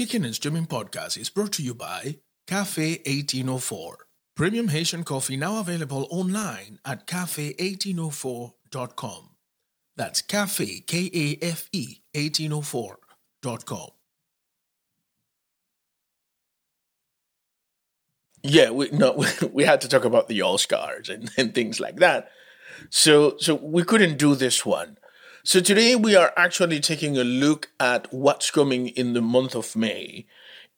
Kicking and Streaming Podcast is brought to you by Kafe 1804. Premium Haitian coffee now available online at kafe1804.com. That's cafe, K A F E, 1804.com. Yeah, we no, we had to talk about the All and, and things like that. So so we couldn't do this one. So today we are actually taking a look at what's coming in the month of May,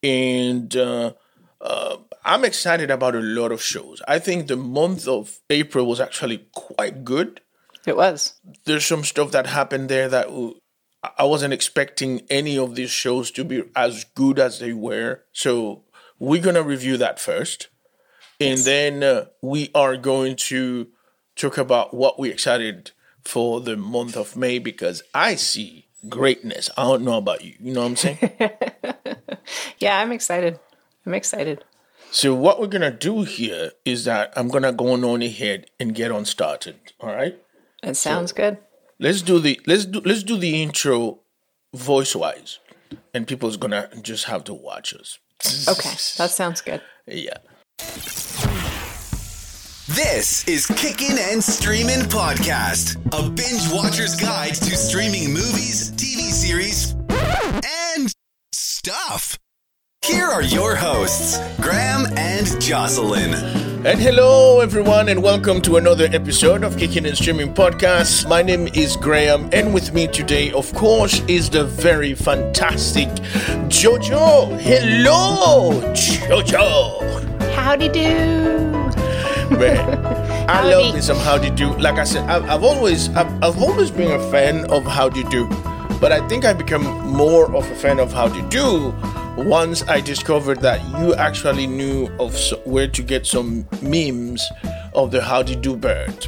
and uh, uh, I'm excited about a lot of shows. I think the month of April was actually quite good. It was. There's some stuff that happened there that I wasn't expecting any of these shows to be as good as they were. So we're gonna review that first, and then uh, we are going to talk about what we're excited for the month of May because I see greatness. I don't know about you. You know what I'm saying? Yeah, I'm excited. I'm excited. so what we're gonna do here is that I'm gonna go on ahead and get on started. All right. It sounds good. Let's do the let's do let's do the intro voice wise, and people's gonna just have to watch us. Okay, that sounds good. Yeah. This is Kickin' and Streamin' Podcast, a binge watcher's guide to streaming movies, TV series, and stuff. Here are your hosts, Graham and Jocelyn. And hello, everyone, and welcome to another episode of Kicking and Streaming Podcast. My name is Graham, and with me today, of course, is the very fantastic Jojo. Hello, Jojo. Howdy do. Man, I love me some Howdy Do. Like I said, I've, I've always, I've, I've always been a fan of Howdy Do, but I think I become more of a fan of Howdy Do once I discovered that you actually knew of so, where to get some memes of the Howdy Do bird.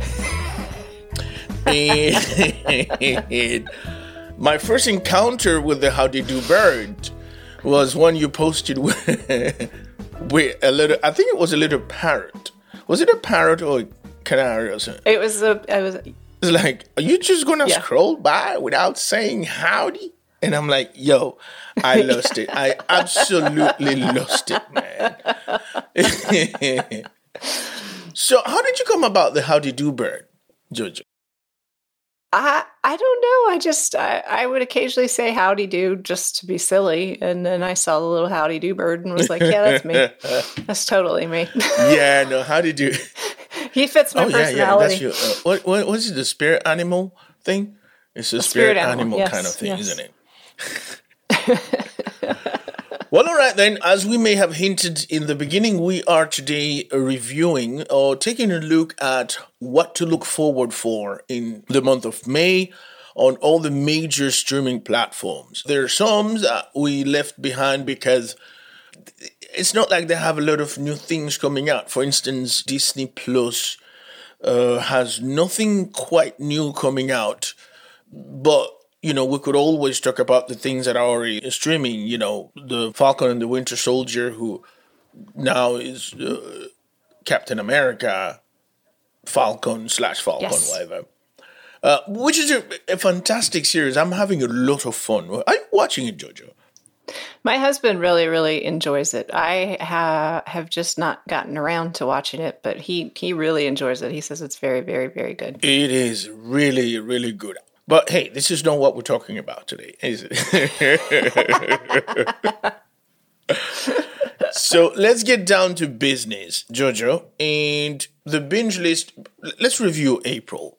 and my first encounter with the Howdy Do bird was one you posted with, with a little. I think it was a little parrot. Was it a parrot or a canary or something? It was a. I was. It's like, are you just gonna Yeah. scroll by without saying howdy? And I'm like, yo, I lost it. I absolutely lost it, man. so, how did you come about the howdy do bird, Jojo? I I don't know. I just I, I would occasionally say howdy do just to be silly, and then I saw the little howdy do bird and was like, yeah, that's me. That's totally me. yeah, no, howdy do. he fits my Oh yeah, yeah. personality. That's your. Uh, what what was it? The spirit animal thing? It's a, spirit spirit, animal, animal, kind of thing, yes. isn't it? well, all right then. As we may have hinted in the beginning, we are today reviewing or taking a look at what to look forward for in the month of May on all the major streaming platforms. There are some that we left behind because it's not like they have a lot of new things coming out. For instance, Disney Plus uh, has nothing quite new coming out, but you know we could always talk about the things that are already streaming. You know, the Falcon and the Winter Soldier, who now is uh, Captain America, Falcon slash Falcon, Yes. whatever. Uh, which is a, a fantastic series. I'm having a lot of fun. Are you watching it, Jojo? My husband really, really enjoys it. I ha- have just not gotten around to watching it, but he he really enjoys it. He says it's very, very, very good. It is really, really good. But hey, this is not what we're talking about today, is it? so let's get down to business, Jojo. And the binge list, let's review April.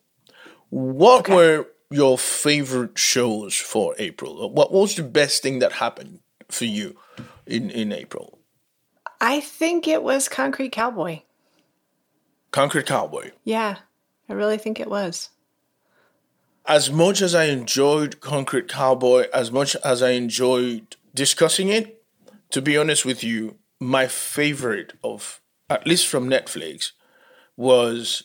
What were your favorite shows for April? What was the best thing that happened for you in, in April? I think it was Concrete Cowboy. Concrete Cowboy. Yeah, I really think it was. As much as I enjoyed Concrete Cowboy, as much as I enjoyed discussing it, to be honest with you, my favorite of, at least from Netflix, was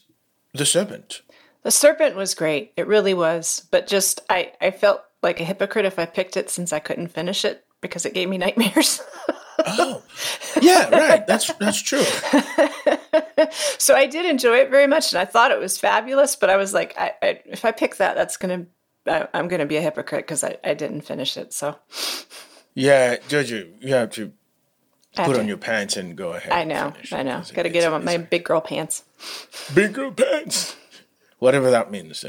The Serpent. The Serpent was great. It really was. But just, I, I felt like a hypocrite if I picked it since I couldn't finish it because it gave me nightmares. Oh, yeah, right. That's that's true. so I did enjoy it very much and I thought it was fabulous. But I was like, I, I, if I pick that, that's to, I'm going to be a hypocrite because I, I didn't finish it. So Yeah, Jojo, you have to I have put to- on your pants and go ahead. I know, I know. Got to get on my big girl pants. big girl pants, whatever that means.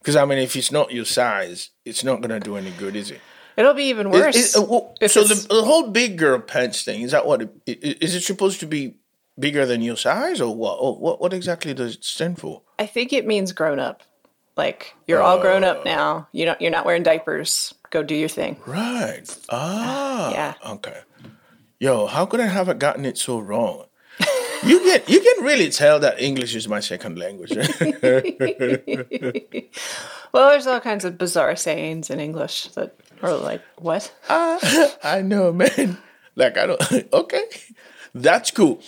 Because I mean, if it's not your size, it's not gonna do any good, is it? It'll be even worse. is- uh, well, so the, the whole big girl pants thing is that what? It, i- is it supposed to be bigger than your size, or what? Or what? What exactly does it stand for? I think it means grown up. Like you're all grown Oh. up now. You don't. You're not wearing diapers. Go do your thing. Right. Ah. Yeah. Okay. Yo, how could I have gotten it so wrong? You can you can really tell that English is my second language. Well, there's all kinds of bizarre sayings in English that are like, what? I know, man. Like I don't. Okay, that's cool.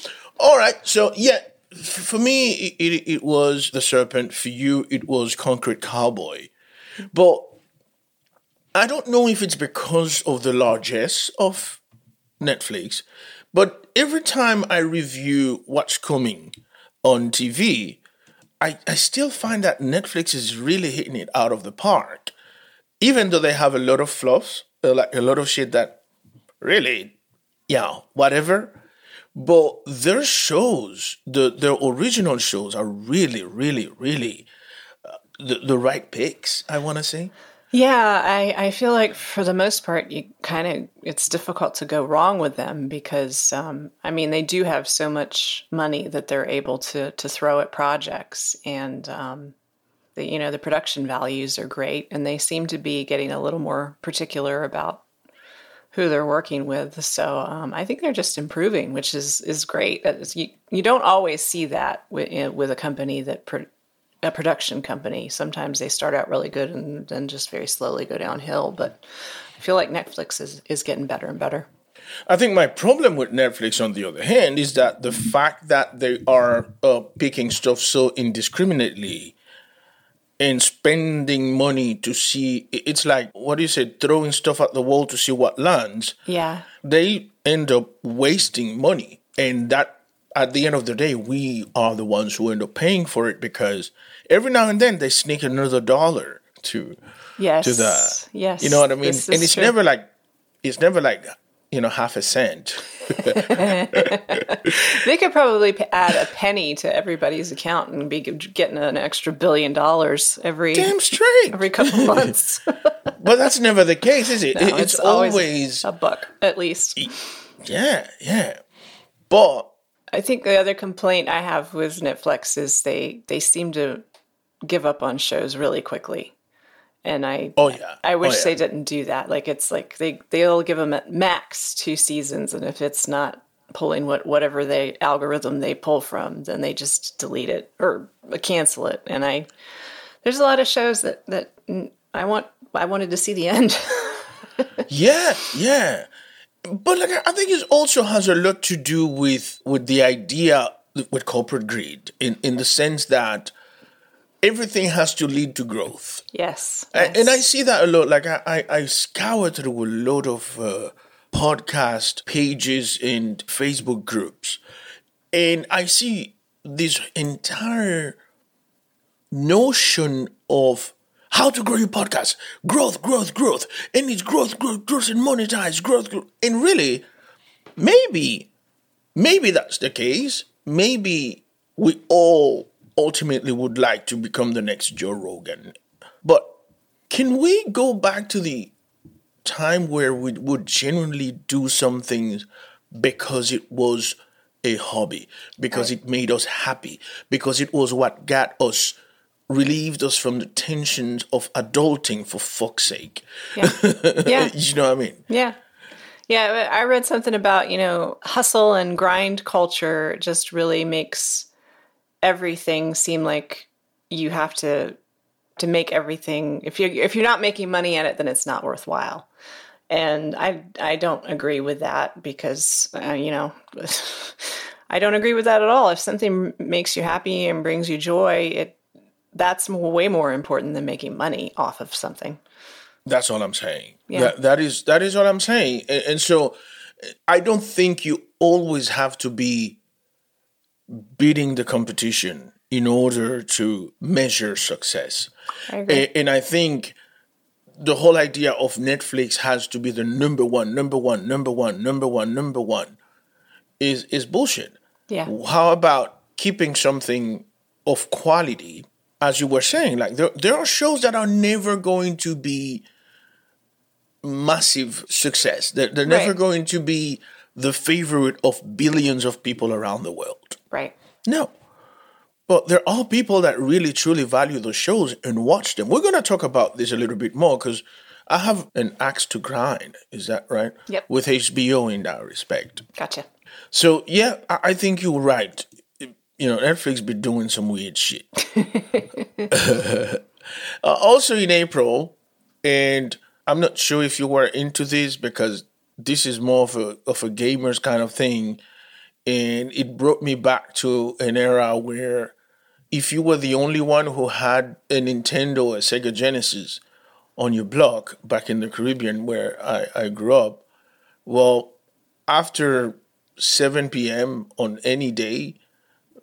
All right. So yeah, for me, it, it, was the serpent. For you, it was concrete cowboy. But I don't know if it's because of the largesse of Netflix, but every time I review what's coming on TV, I, I still find that Netflix is really hitting it out of the park. Even though they have a lot of fluffs, uh, like a lot of shit that really, yeah, whatever. But their shows, the their original shows, are really, really, really uh, the the right picks. I want to say. Yeah, I, I feel like for the most part, you kind of it's difficult to go wrong with them because um, I mean they do have so much money that they're able to to throw at projects, and um, the you know the production values are great, and they seem to be getting a little more particular about who they're working with. So um, I think they're just improving, which is is great. You you don't always see that with, with a company that. Pro- a production company. Sometimes they start out really good and then just very slowly go downhill. But I feel like Netflix is, is getting better and better. I think my problem with Netflix, on the other hand, is that the fact that they are uh, picking stuff so indiscriminately and spending money to see, it's like, what do you say, throwing stuff at the wall to see what lands. Yeah. They end up wasting money. And that, at the end of the day, we are the ones who end up paying for it because every now and then they sneak another dollar to Yes. to the yes. you know what I mean? And it's true. never like it's never like you know half a cent. They could probably add a penny to everybody's account and be getting an extra billion dollars every Damn straight. every couple months. But that's never the case, is it? No, It- it's, always, a buck at least. yeah, yeah. But I think the other complaint I have with Netflix is they they seem to give up on shows really quickly, and I oh yeah, I oh, wish oh, yeah. they didn't do that. Like it's like they they'll give them at max two seasons, and if it's not pulling what whatever they algorithm they pull from, then they just delete it or cancel it. And I there's a lot of shows that that I want I wanted to see the end. Yeah, yeah. But like I think it also has a lot to do with with the idea with corporate greed in in the sense that everything has to lead to growth. yes, A- And I see that a lot. Like I, I, I scour through a lot of uh, podcast pages and Facebook groups, and I see this entire notion of how to grow your podcast, growth, growth, growth, and it's growth, growth, growth, and monetize, growth, growth. and really, maybe, maybe that's the case. Maybe we all ultimately would like to become the next Joe Rogan, but can we go back to the time where we would genuinely do some things because it was a hobby, because it made us happy, because it was what got us, relieved us from the tensions of adulting for fuck's sake. yeah, yeah. you know what I mean? Yeah. Yeah, I read something about, you know, hustle and grind culture just really makes everything seem like you have to to make everything if you if you're not making money at it then it's not worthwhile. And I I don't agree with that because uh, you know I don't agree with that at all. If something makes you happy and brings you joy, it that's way more important than making money off of something. That's all I'm saying. Yeah. That, that is that is what I'm saying. And, and so I don't think you always have to be beating the competition in order to measure success. I agree. And I think the whole idea of Netflix has to be the number one, number one, number one, number one, number one is is bullshit. Yeah. How about keeping something of quality, as you were saying? Like there, there are shows that are never going to be massive success. They're, they're never Right. going to be the favorite of billions of people around the world. Right. No. But there are people that really truly value those shows and watch them. We're going to talk about this a little bit more because I have an axe to grind. Is that right? Yep. With HBO in that respect. Gotcha. So yeah, I, I think you're right. You know, Netflix be doing some weird shit. uh, also in April, and I'm not sure if you were into this because this is more of a of a gamers kind of thing, and it brought me back to an era where if you were the only one who had a Nintendo or Sega Genesis on your block back in the Caribbean where I, I grew up, well, after 7 p.m. on any day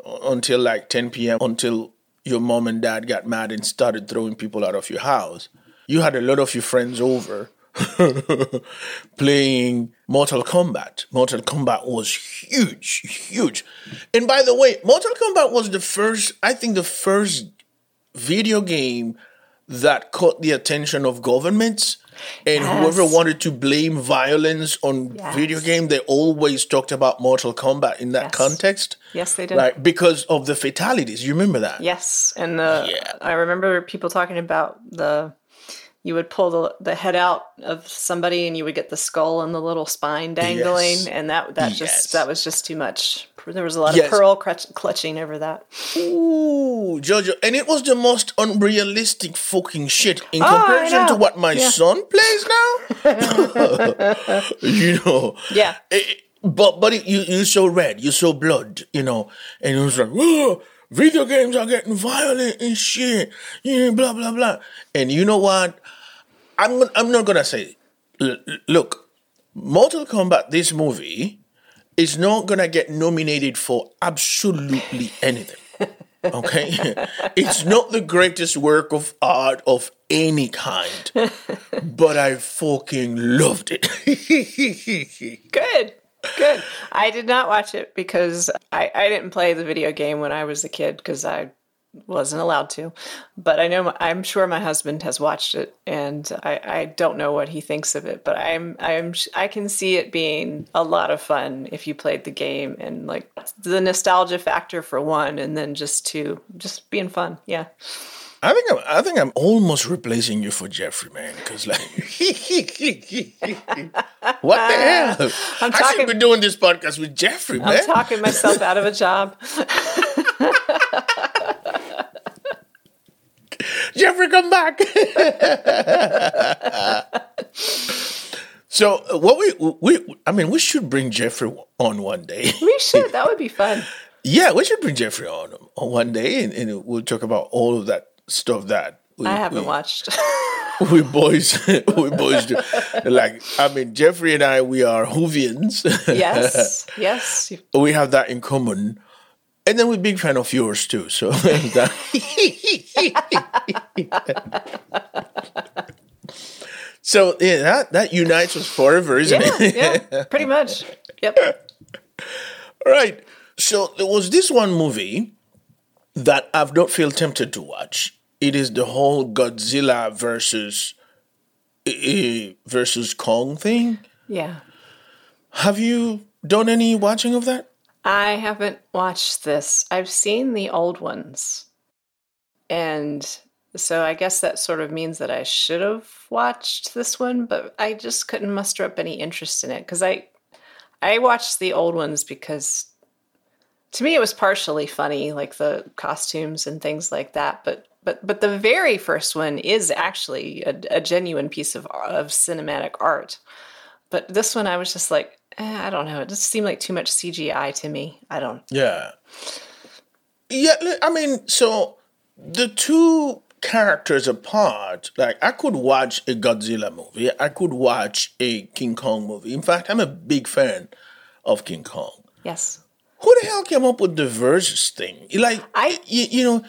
until like 10 p.m. until your mom and dad got mad and started throwing people out of your house. You had a lot of your friends over playing Mortal Kombat. Mortal Kombat was huge, huge. And by the way, Mortal Kombat was the first, I think, the first video game that caught the attention of governments. And whoever wanted to blame violence on Yes. video game, they always talked about Mortal Kombat in that Yes. context. Yes, they did. Like because of the fatalities. You remember that? Yes, and the Yeah. I remember people talking about the you would pull the the head out of somebody and you would get the skull and the little spine dangling Yes. and that that Yes. just that was just too much. There was a lot Yes. of pearl crutch, clutching over that. Ooh, Jojo. And it was the most unrealistic fucking shit in Oh, comparison to what my Yeah. son plays now. you know. Yeah. Eh, eh, but but it, you you saw red, you saw blood, you know, and it was like, oh, video games are getting violent and shit, yeah, blah blah blah. And you know what? I'm I'm not gonna say. L- look, Mortal Kombat, this movie, is not gonna get nominated for absolutely anything. Okay, it's not the greatest work of art of any kind, but I fucking loved it. Good. Good. I did not watch it because I, I didn't play the video game when I was a kid because I wasn't allowed to. But I know I'm sure my husband has watched it, and I, I don't know what he thinks of it. But I'm I'm I can see it being a lot of fun if you played the game and like the nostalgia factor for one, and then just two, just being fun. Yeah. I think I'm, I think I'm almost replacing you for Jeffrey, man. Because like, what the hell? I'm I should be doing this podcast with Jeffrey, I'm man. talking myself out of a job. Jeffrey, come back. so uh, what we we I mean we should bring Jeffrey on one day. We should. That would be fun. yeah, we should bring Jeffrey on, on one day, and, and we'll talk about all of that stuff that we, I haven't we, watched. we boys we boys do. Like I mean, Jeffrey and I we are Whovians. yes. Yes. we have that in common. And then we're big fan of yours too. So So yeah, that, that unites us forever, isn't Yeah, it? yeah, pretty much. Yep. right. So there was this one movie that I've not feel tempted to watch. It is the whole Godzilla versus eh, versus Kong thing. Yeah. Have you done any watching of that? I haven't watched this. I've seen the old ones. And so I guess that sort of means that I should have watched this one, but I just couldn't muster up any interest in it cuz I I watched the old ones because to me it was partially funny like the costumes and things like that, but but but the very first one is actually a, a genuine piece of of cinematic art. But this one I was just like eh, I don't know. It just seemed like too much CGI to me. I don't. Yeah. Yeah, I mean, so the two characters apart, like I could watch a Godzilla movie, I could watch a King Kong movie. In fact, I'm a big fan of King Kong. Yes. Who the hell came up with the versus thing? Like, I- you, you know,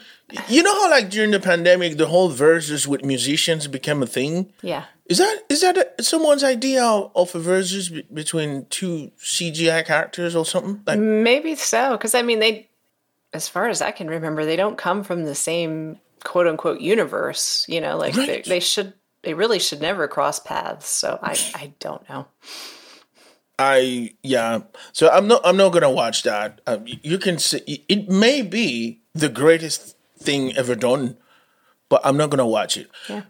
You know how like during the pandemic, the whole versus with musicians became a thing. Yeah. Is that is that a, someone's idea of a versus be- between two CGI characters or something? Like, Maybe so, because I mean, they, as far as I can remember, they don't come from the same quote unquote universe. You know, like they, they should, they really should never cross paths. So I, I don't know. I yeah. So I'm not I'm not gonna watch that. Um, you can see it may be the greatest thing ever done, but I'm not gonna watch it. Yeah.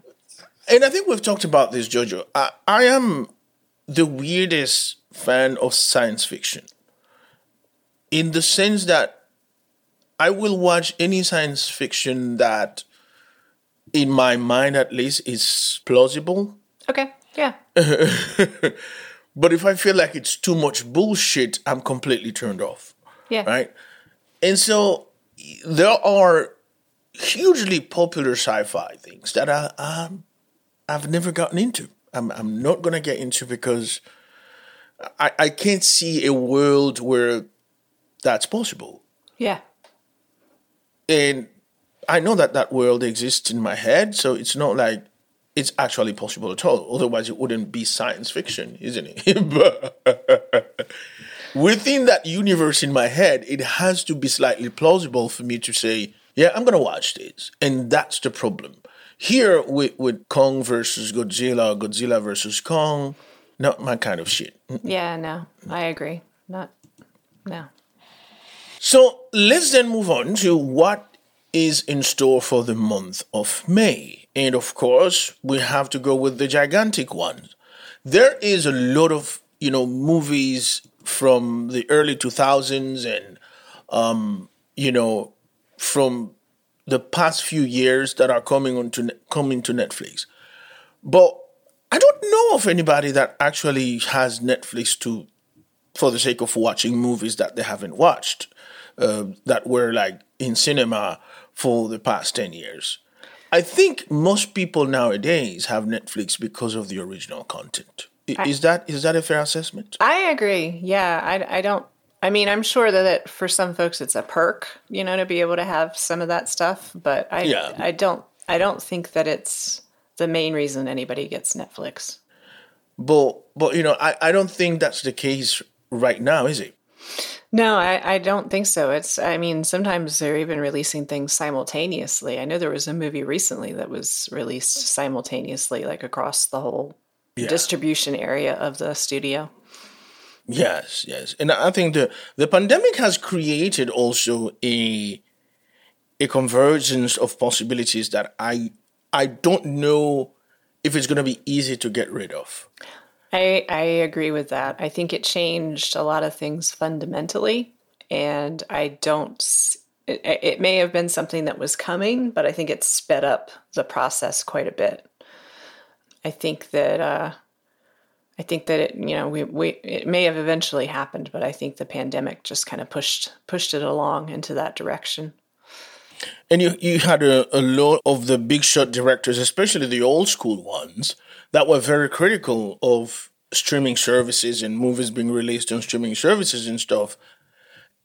And I think we've talked about this, Jojo. I, I am the weirdest fan of science fiction. In the sense that I will watch any science fiction that, in my mind at least, is plausible. Okay. Yeah. But if I feel like it's too much bullshit, I'm completely turned off. Yeah. Right? And so there are hugely popular sci-fi things that I um, I've never gotten into. I'm I'm not gonna get into because I, I can't see a world where that's possible. Yeah. And I know that that world exists in my head, so it's not like it's actually possible at all. Otherwise, it wouldn't be science fiction, isn't it? Within that universe in my head, it has to be slightly plausible for me to say, yeah, I'm going to watch this. And that's the problem. Here with, with Kong versus Godzilla, Godzilla versus Kong, not my kind of shit. Yeah. No, I agree. Not, no. So let's then move on to what is in store for the month of May. And of course, we have to go with the gigantic ones. There is a lot of, you know, movies from the early 2000s and, um, you know, from the past few years that are coming onto coming to Netflix. But I don't know of anybody that actually has Netflix to for the sake of watching movies that they haven't watched uh, that were like in cinema for the past 10 years. I think most people nowadays have Netflix because of the original content. I- Is that is that a fair assessment? I agree. Yeah. I, I don't, I mean, I'm sure that it, for some folks it's a perk, you know, to be able to have some of that stuff, but I, Yeah. I don't, I don't think that it's the main reason anybody gets Netflix. But but you know, I, I don't think that's the case right now, is it? No, I, I don't think so. It's, I mean, sometimes they're even releasing things simultaneously. I know there was a movie recently that was released simultaneously, like across the whole distribution area of the studio. Yes, yes. And I think the the pandemic has created also a a convergence of possibilities that I I don't know if it's going to be easy to get rid of. I, I agree with that. I think it changed a lot of things fundamentally, and I don't. It, it may have been something that was coming, but I think it sped up the process quite a bit. I think that uh, I think that it you know we, we it may have eventually happened, but I think the pandemic just kind of pushed pushed it along into that direction. And you, you had a, a lot of the big shot directors, especially the old school ones, that were very critical of streaming services and movies being released on streaming services and stuff.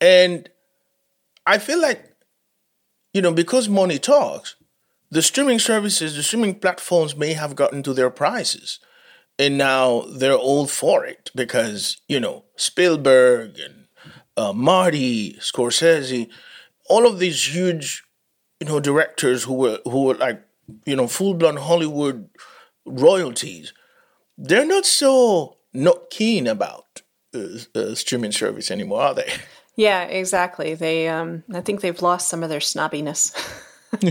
And I feel like, you know, because money talks, the streaming services, the streaming platforms may have gotten to their prices. And now they're all for it because, you know, Spielberg and uh, Marty, Scorsese, all of these huge, you know, directors who were who were like, you know, full blown Hollywood royalties, they're not so not keen about uh, uh, streaming service anymore, are they? Yeah, exactly. They um, I think they've lost some of their snobbiness.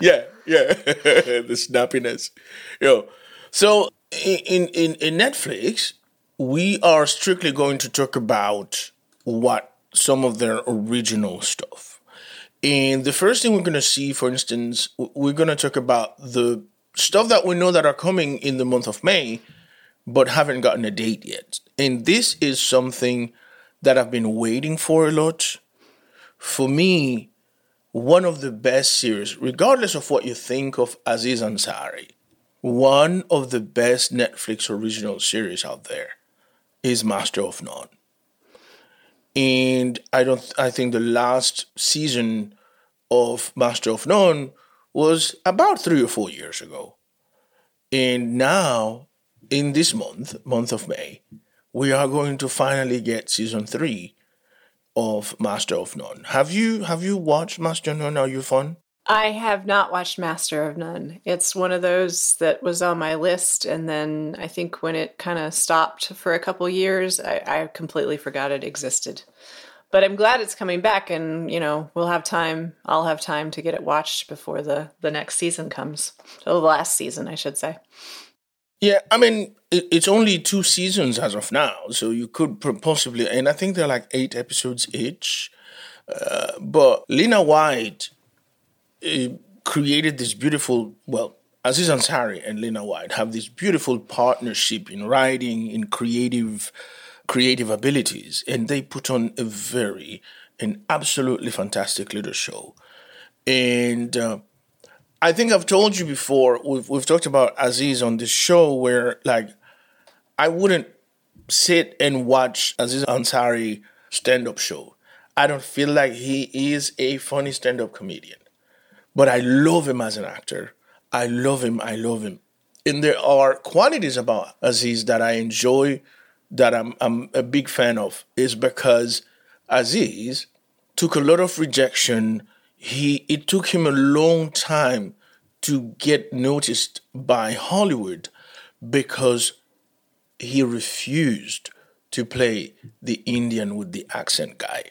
yeah, yeah, the snappiness. You know, so in, in in Netflix, we are strictly going to talk about what some of their original stuff. And the first thing we're going to see, for instance, we're going to talk about the stuff that we know that are coming in the month of May, but haven't gotten a date yet. And this is something that I've been waiting for a lot. For me, one of the best series, regardless of what you think of Aziz Ansari, one of the best Netflix original series out there is Master of None. And I don't I think the last season of Master of None was about three or four years ago. And now, in this month, month of May, we are going to finally get season three of Master of None. Have you have you watched Master of None? Are you fun? I have not watched Master of None. It's one of those that was on my list, and then I think when it kind of stopped for a couple years, I, I completely forgot it existed. But I'm glad it's coming back, and you know we'll have time. I'll have time to get it watched before the the next season comes. Oh, the last season, I should say. Yeah, I mean it, it's only two seasons as of now, so you could possibly, and I think they're like eight episodes each. Uh, but Lena Waithe created this beautiful, well, Aziz Ansari and Lena Waithe have this beautiful partnership in writing, in creative, creative abilities, and they put on a very, an absolutely fantastic little show. And uh, I think I've told you before, we've, we've talked about Aziz on this show where, like, I wouldn't sit and watch Aziz Ansari stand up show. I don't feel like he is a funny stand up comedian. But I love him as an actor. I love him. I love him. And there are qualities about Aziz that I enjoy, that I'm, I'm a big fan of, is because Aziz took a lot of rejection. He it took him a long time to get noticed by Hollywood because he refused to play the Indian with the accent guy.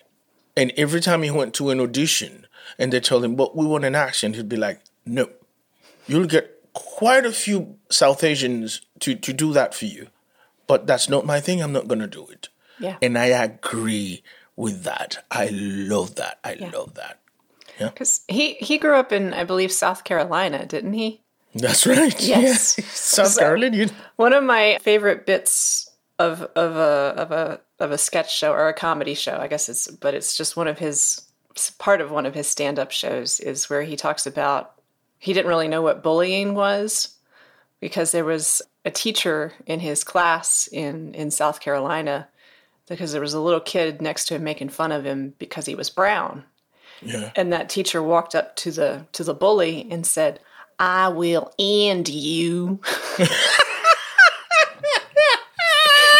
And every time he went to an audition and they told him, but we want an accent, he'd be like, no, you'll get quite a few South Asians to, to do that for you. But that's not my thing. I'm not going to do it. Yeah. And I agree with that. I love that. I Yeah. love that. Yeah. Because he he grew up in, I believe, South Carolina, didn't he? That's right. Yes. Yeah. South So- Carolinian. One of my favorite bits of of a of a of a sketch show or a comedy show, I guess it's, but it's just one of his part of one of his stand up shows is where he talks about he didn't really know what bullying was because there was a teacher in his class in in South Carolina because there was a little kid next to him making fun of him because he was brown Yeah. and that teacher walked up to the to the bully and said i will end you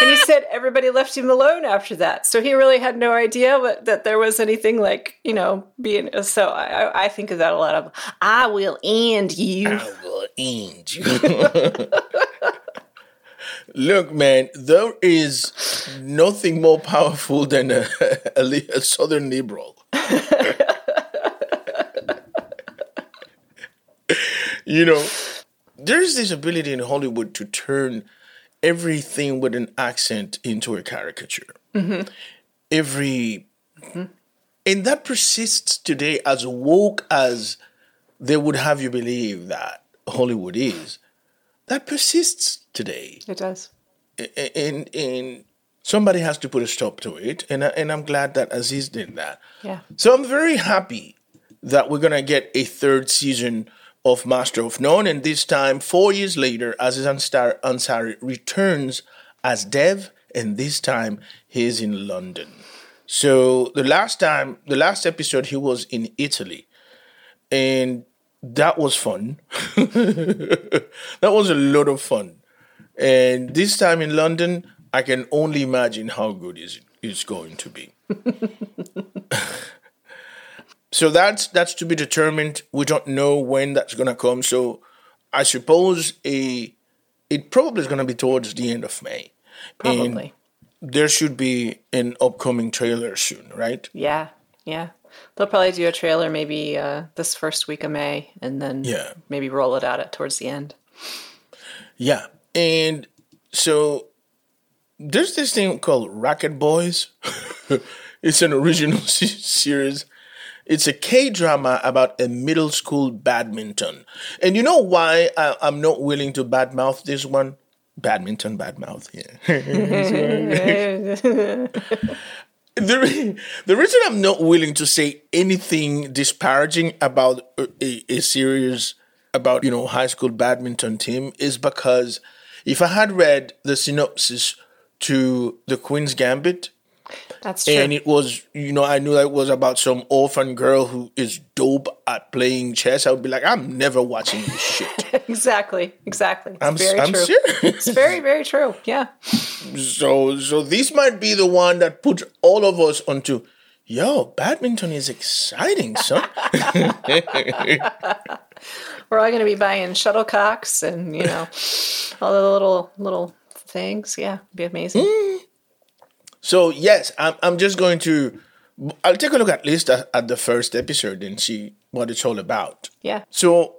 and he said everybody left him alone after that so he really had no idea what, that there was anything like you know being so I, I think of that a lot of i will end you I will end you. Look, man, there is nothing more powerful than a, a, a southern liberal. you know, there's this ability in Hollywood to turn everything with an accent into a caricature. Mm-hmm. Every. And that persists today as woke as they would have you believe that Hollywood is. That persists today it does and and somebody has to put a stop to it and and I'm glad that Aziz did that. Yeah. So I'm very happy that we're going to get a third season of Master of None and this time 4 years later Aziz Ansar- Ansari returns as Dev and this time he's in London. So the last time the last episode he was in Italy and that was fun. that was a lot of fun. And this time in London, I can only imagine how good is it's going to be. so that's that's to be determined. We don't know when that's gonna come. So I suppose a it probably is gonna be towards the end of May. probably And there should be an upcoming trailer soon, right? yeah yeah they'll probably do a trailer maybe uh, this first week of may and then Yeah. maybe roll it out at towards the end Yeah. And so there's this thing called Racket Boys. it's an original series. It's a K drama about a middle school badminton. And you know why I, I'm not willing to badmouth this one? Badminton, badmouth, yeah. the, re- the reason I'm not willing to say anything disparaging about a, a series about you know high school badminton team is because if I had read the synopsis to the Queen's Gambit, That's true. And it was, you know, I knew that it was about some orphan girl who is dope at playing chess. I would be like, I'm never watching this shit. exactly. Exactly. It's I'm, very I'm true. serious. It's very, very true. Yeah. So, so this might be the one that puts all of us onto. Yo, badminton is exciting, son. We're all going to be buying shuttlecocks and, you know, all the little, little things. Yeah. It'd be amazing. Mm. So yes, I'm. I'm just going to. I'll take a look at least at, at the first episode and see what it's all about. Yeah. So,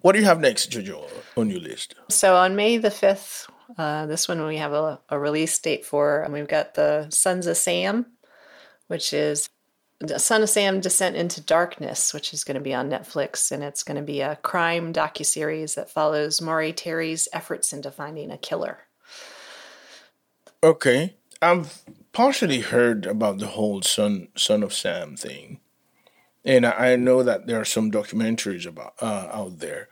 what do you have next, Jojo, on your list? So on May the 5th, uh, this one we have a, a release date for, and we've got the Sons of Sam, which is the Son of Sam Descent into Darkness, which is going to be on Netflix, and it's going to be a crime docuseries that follows Maury Terry's efforts into finding a killer. Okay, I've partially heard about the whole son son of Sam thing, and I know that there are some documentaries about uh, out there,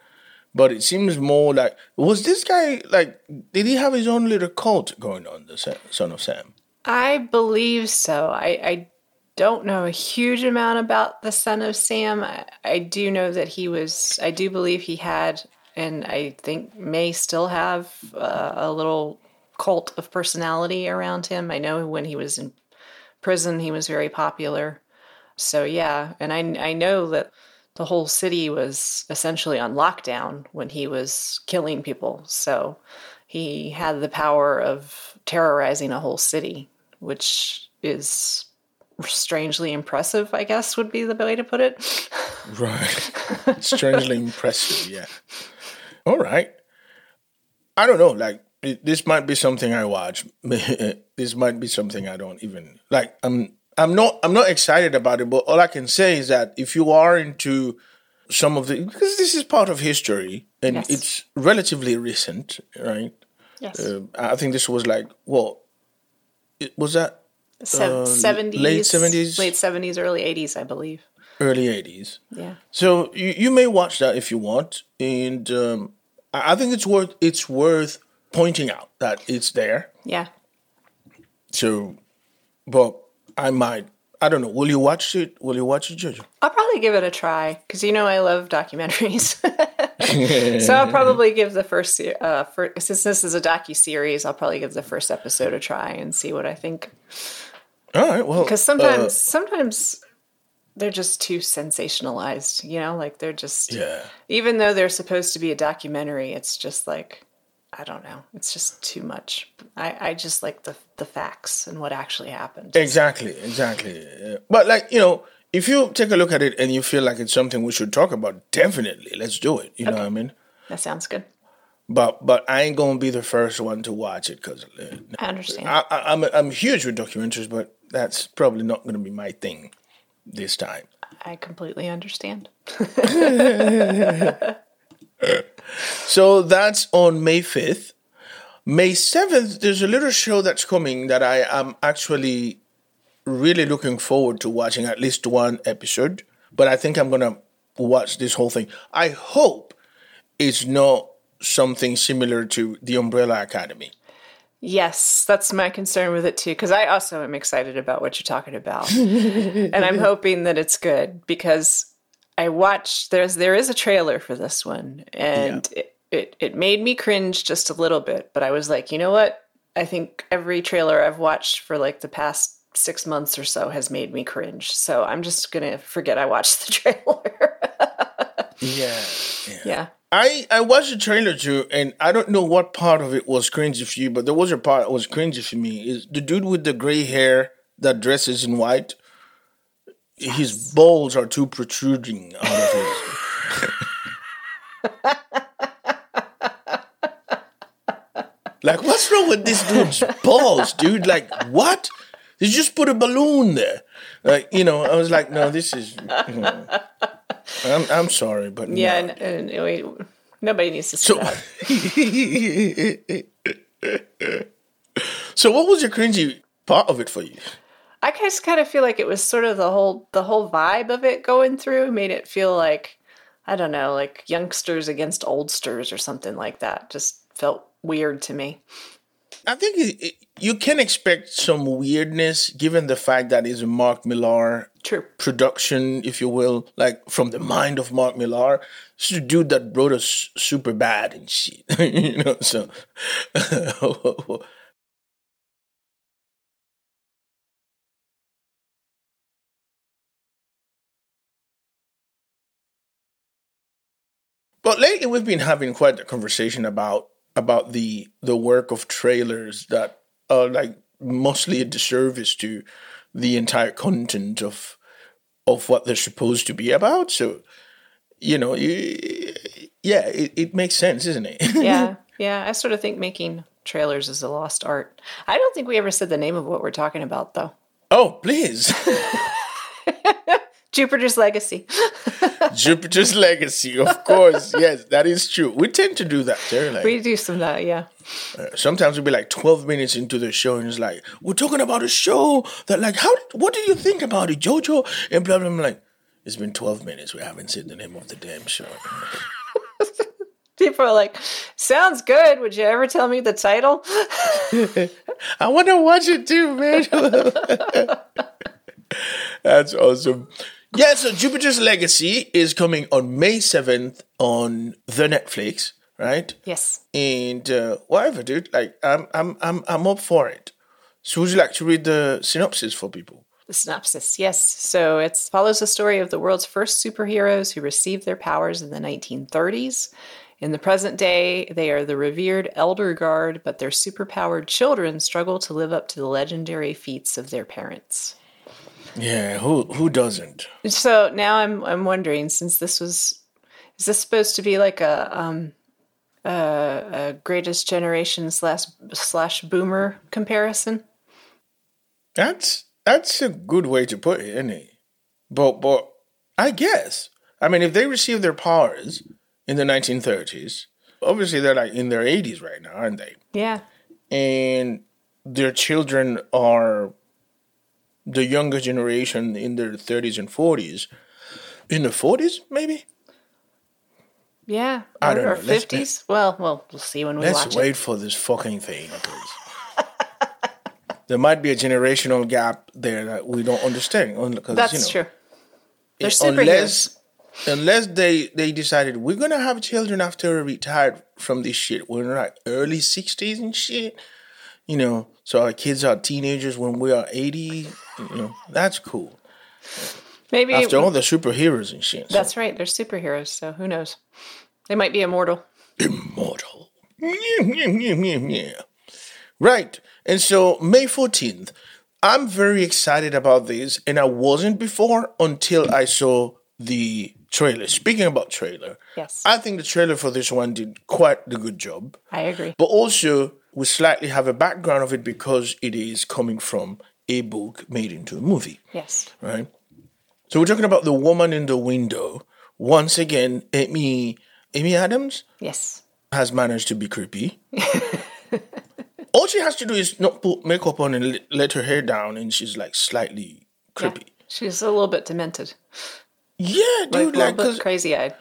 but it seems more like was this guy like did he have his own little cult going on? The son of Sam. I believe so. I, I don't know a huge amount about the son of Sam. I, I do know that he was, I do believe he had, and I think may still have uh, a little cult of personality around him. I know when he was in prison, he was very popular. So, yeah. And I, I know that the whole city was essentially on lockdown when he was killing people. So, he had the power of terrorizing a whole city, which is strangely impressive, I guess would be the way to put it. Right. Strangely impressive, yeah. All right. I don't know. Like it, this might be something I watch. this might be something I don't even like. I'm I'm not I'm not excited about it. But all I can say is that if you are into some of the because this is part of history and Yes. it's relatively recent, right? Yes. Uh, I think this was like well, it, was that uh, Seventies, late 70s? late seventies, early eighties, I believe. early '80s. Yeah. So you, you may watch that if you want, and um, I think it's worth it's worth pointing out that it's there. Yeah. So, but I might I don't know. Will you watch it? Will you watch it, Jojo? I'll probably give it a try because you know I love documentaries. so I'll probably give the first, uh, since this is a docu series, I'll probably give the first episode a try and see what I think. All right. Well, Because sometimes, sometimes they're just too sensationalized. You know, like they're just yeah. even though they're supposed to be a documentary, it's just like I don't know. It's just too much. I, I just like the the facts and what actually happened. Exactly, exactly. Uh, but like you know, if you take a look at it and you feel like it's something we should talk about, definitely let's do it. You know what I mean? That sounds good. But but I ain't gonna be the first one to watch it because uh, I understand. I, I, I'm I'm huge with documentaries, but that's probably not gonna be my thing this time. I completely understand. So that's on May 5th. May 7th, there's a little show that's coming that I am actually really looking forward to watching at least one episode. But I think I'm going to watch this whole thing. I hope it's not something similar to The Umbrella Academy. Yes, that's my concern with it too. Because I also am excited about what you're talking about, and I'm hoping that it's good because I watched. There's there is a trailer for this one, and it, it it made me cringe just a little bit. But I was like, you know what? I think every trailer I've watched for like the past six months or so has made me cringe. So I'm just gonna forget I watched the trailer. Yeah. yeah. I, I watched the trailer too, and I don't know what part of it was cringy for you, but there was a part that was cringy for me. Is the dude with the gray hair that dresses in white? His balls are too protruding out of his. like, what's wrong with this dude's balls, dude? Like, what? They just put a balloon there. Like, you know, I was like, no, this is. you know, I'm I'm sorry, but Yeah, no. and, nobody needs to see So, that. so what was your cringy part of it for you? I just kind of feel like it was sort of the whole the whole vibe of it going through made it feel like I don't know, like youngsters against oldsters or something like that. Just felt weird to me. I think it, it, you can expect some weirdness given the fact that it's a Mark Millar True. production, if you will, like from the mind of Mark Millar. It's a dude that wrote us super bad and shit, you know. So, but lately we've been having quite a conversation about about the the work of trailers that are like mostly a disservice to the entire content of of what they're supposed to be about. So, you know, you, yeah, it, it makes sense, isn't it? Yeah. Yeah. I sort of think making trailers is a lost art. I don't think we ever said the name of what we're talking about, though. oh, please. Jupiter's Legacy. Jupiter's Legacy, of course. Yes, that is true. We tend to do that, Terry. Like, we do some of that, yeah. Uh, sometimes we'll be like 12 minutes into the show and it's like, we're talking about a show that, like, how, what do you think about it, JoJo? And blah, blah, blah. I'm like, it's been 12 minutes. We haven't said the name of the damn show. People are like, sounds good. Would you ever tell me the title? I want to watch it too, man. That's awesome. Yeah, so Jupiter's Legacy is coming on May 7th on the Netflix, right? yes. And uh, whatever, dude. Like, I'm, I'm, I'm, I'm up for it. So, would you like to read the synopsis for people? The synopsis, yes. So it follows the story of the world's first superheroes who received their powers in the 1930s. In the present day, they are the revered Elder Guard, but their superpowered children struggle to live up to the legendary feats of their parents. Yeah, who who doesn't? So now I'm I'm wondering, since this was, is this supposed to be like a um, a, a greatest generation slash slash boomer comparison? That's that's a good way to put it, isn't it? But but I guess I mean if they received their powers in the 1930s, obviously they're like in their 80s right now, aren't they? Yeah, And their children are the younger generation in their 30s and 40s. In the 40s, maybe. yeah. I don't or know. Let's- 50s. Well, well, we'll see when we Let's watch wait it. for this fucking thing, please. there might be a generational gap there that we don't understand. only 'cause, That's you know, true. They're superheroes. unless unless they they decided we're gonna have children after we retired from this shit. We're in like early sixties and shit. You know, so our kids are teenagers when we are eighty. You know, that's cool. Maybe After all, the superheroes and shit. so- that's right. They're superheroes, so who knows? They might be immortal. immortal. Right. And so May 14th, I'm very excited about this, and I wasn't before until I saw the trailer. Speaking about trailer, Yes, I think the trailer for this one did quite the good job. I agree. But also, we slightly have a background of it because it is coming from a book made into a movie Yes, right? So we're talking about the woman in the window. Once again, Amy Amy Adams yes, has managed to be creepy. All she has to do is not put makeup on and let- her hair down, and she's like slightly yeah. creepy. She's a little bit demented, Yeah, like, dude. a Like, bit crazy-eyed.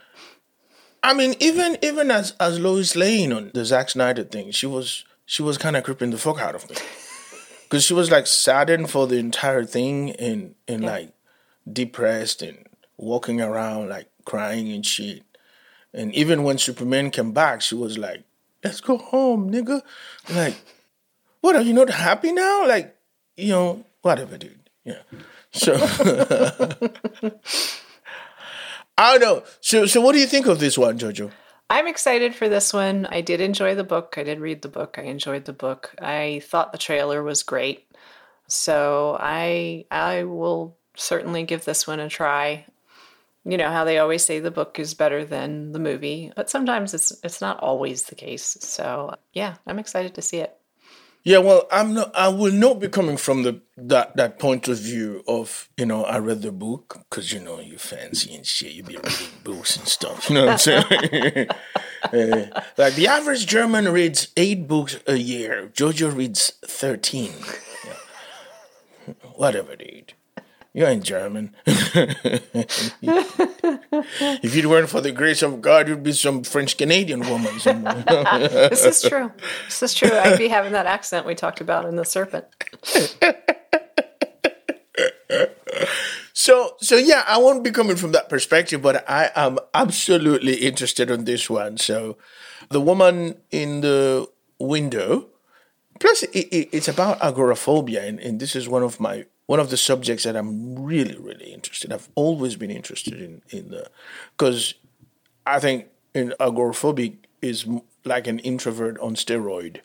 I mean, even even as as Lois Lane on the Zack Snyder thing, she was she was kind of creeping the fuck out of me because she was like saddened for the entire thing and and like depressed and walking around like crying and shit. And even when Superman came back, she was like, "Let's go home, nigga." Like, what are you not happy now? Like, you know, whatever, dude. Yeah. So I don't know. So so what do you think of this one, Jojo? I'm excited for this one. I did enjoy the book. I did read the book. I enjoyed the book. I thought the trailer was great. So I I will certainly give this one a try. You know how they always say the book is better than the movie, but sometimes it's it's not always the case. So yeah, I'm excited to see it. Yeah, well, I'm not. I will not be coming from the that that point of view of you know I read the book because you know you fancy and shit. You be reading books and stuff. You know what I'm saying? Eh, like the average German reads eight books a year. Jojo reads thirteen. Yeah. Whatever, dude. You ain't German. if it weren't for the grace of God, you'd be some French Canadian woman somewhere. This is true. This is true. I'd be having that accent we talked about in The Serpent. So, so yeah, I won't be coming from that perspective, but I am absolutely interested in this one. So, the woman in the window. Plus, it, it, it's about agoraphobia, and, and this is one of my one of the subjects that I'm really, really interested. I've always been interested in in the because I think in agoraphobic is like an introvert on steroid.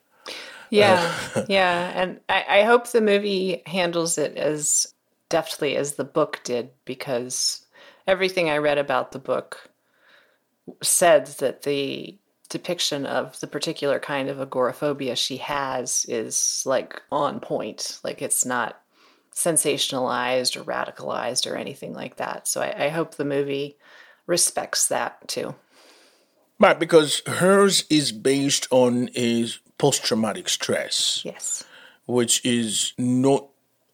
Yeah, uh, yeah, and I, I hope the movie handles it as deftly as the book did because everything I read about the book said that the depiction of the particular kind of agoraphobia she has is like on point. Like it's not sensationalized or radicalized or anything like that. So I, I hope the movie respects that too. Right, because hers is based on a post traumatic stress. Yes. which is not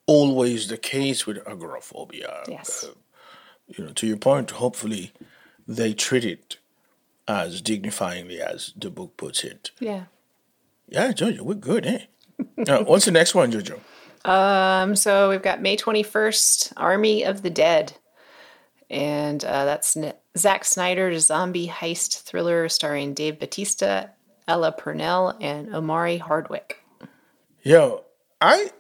always the case with agoraphobia. Yes. You know, to your point, hopefully they treat it as dignifyingly as the book puts it. Yeah. Yeah, Jojo, we're good, eh? now, what's the next one, Jojo? Um, so we've got May 21st, Army of the Dead. And uh, that's N- Zack Snyder's zombie heist thriller starring Dave Batista, Ella Purnell, and Omari Hardwick. Yo, I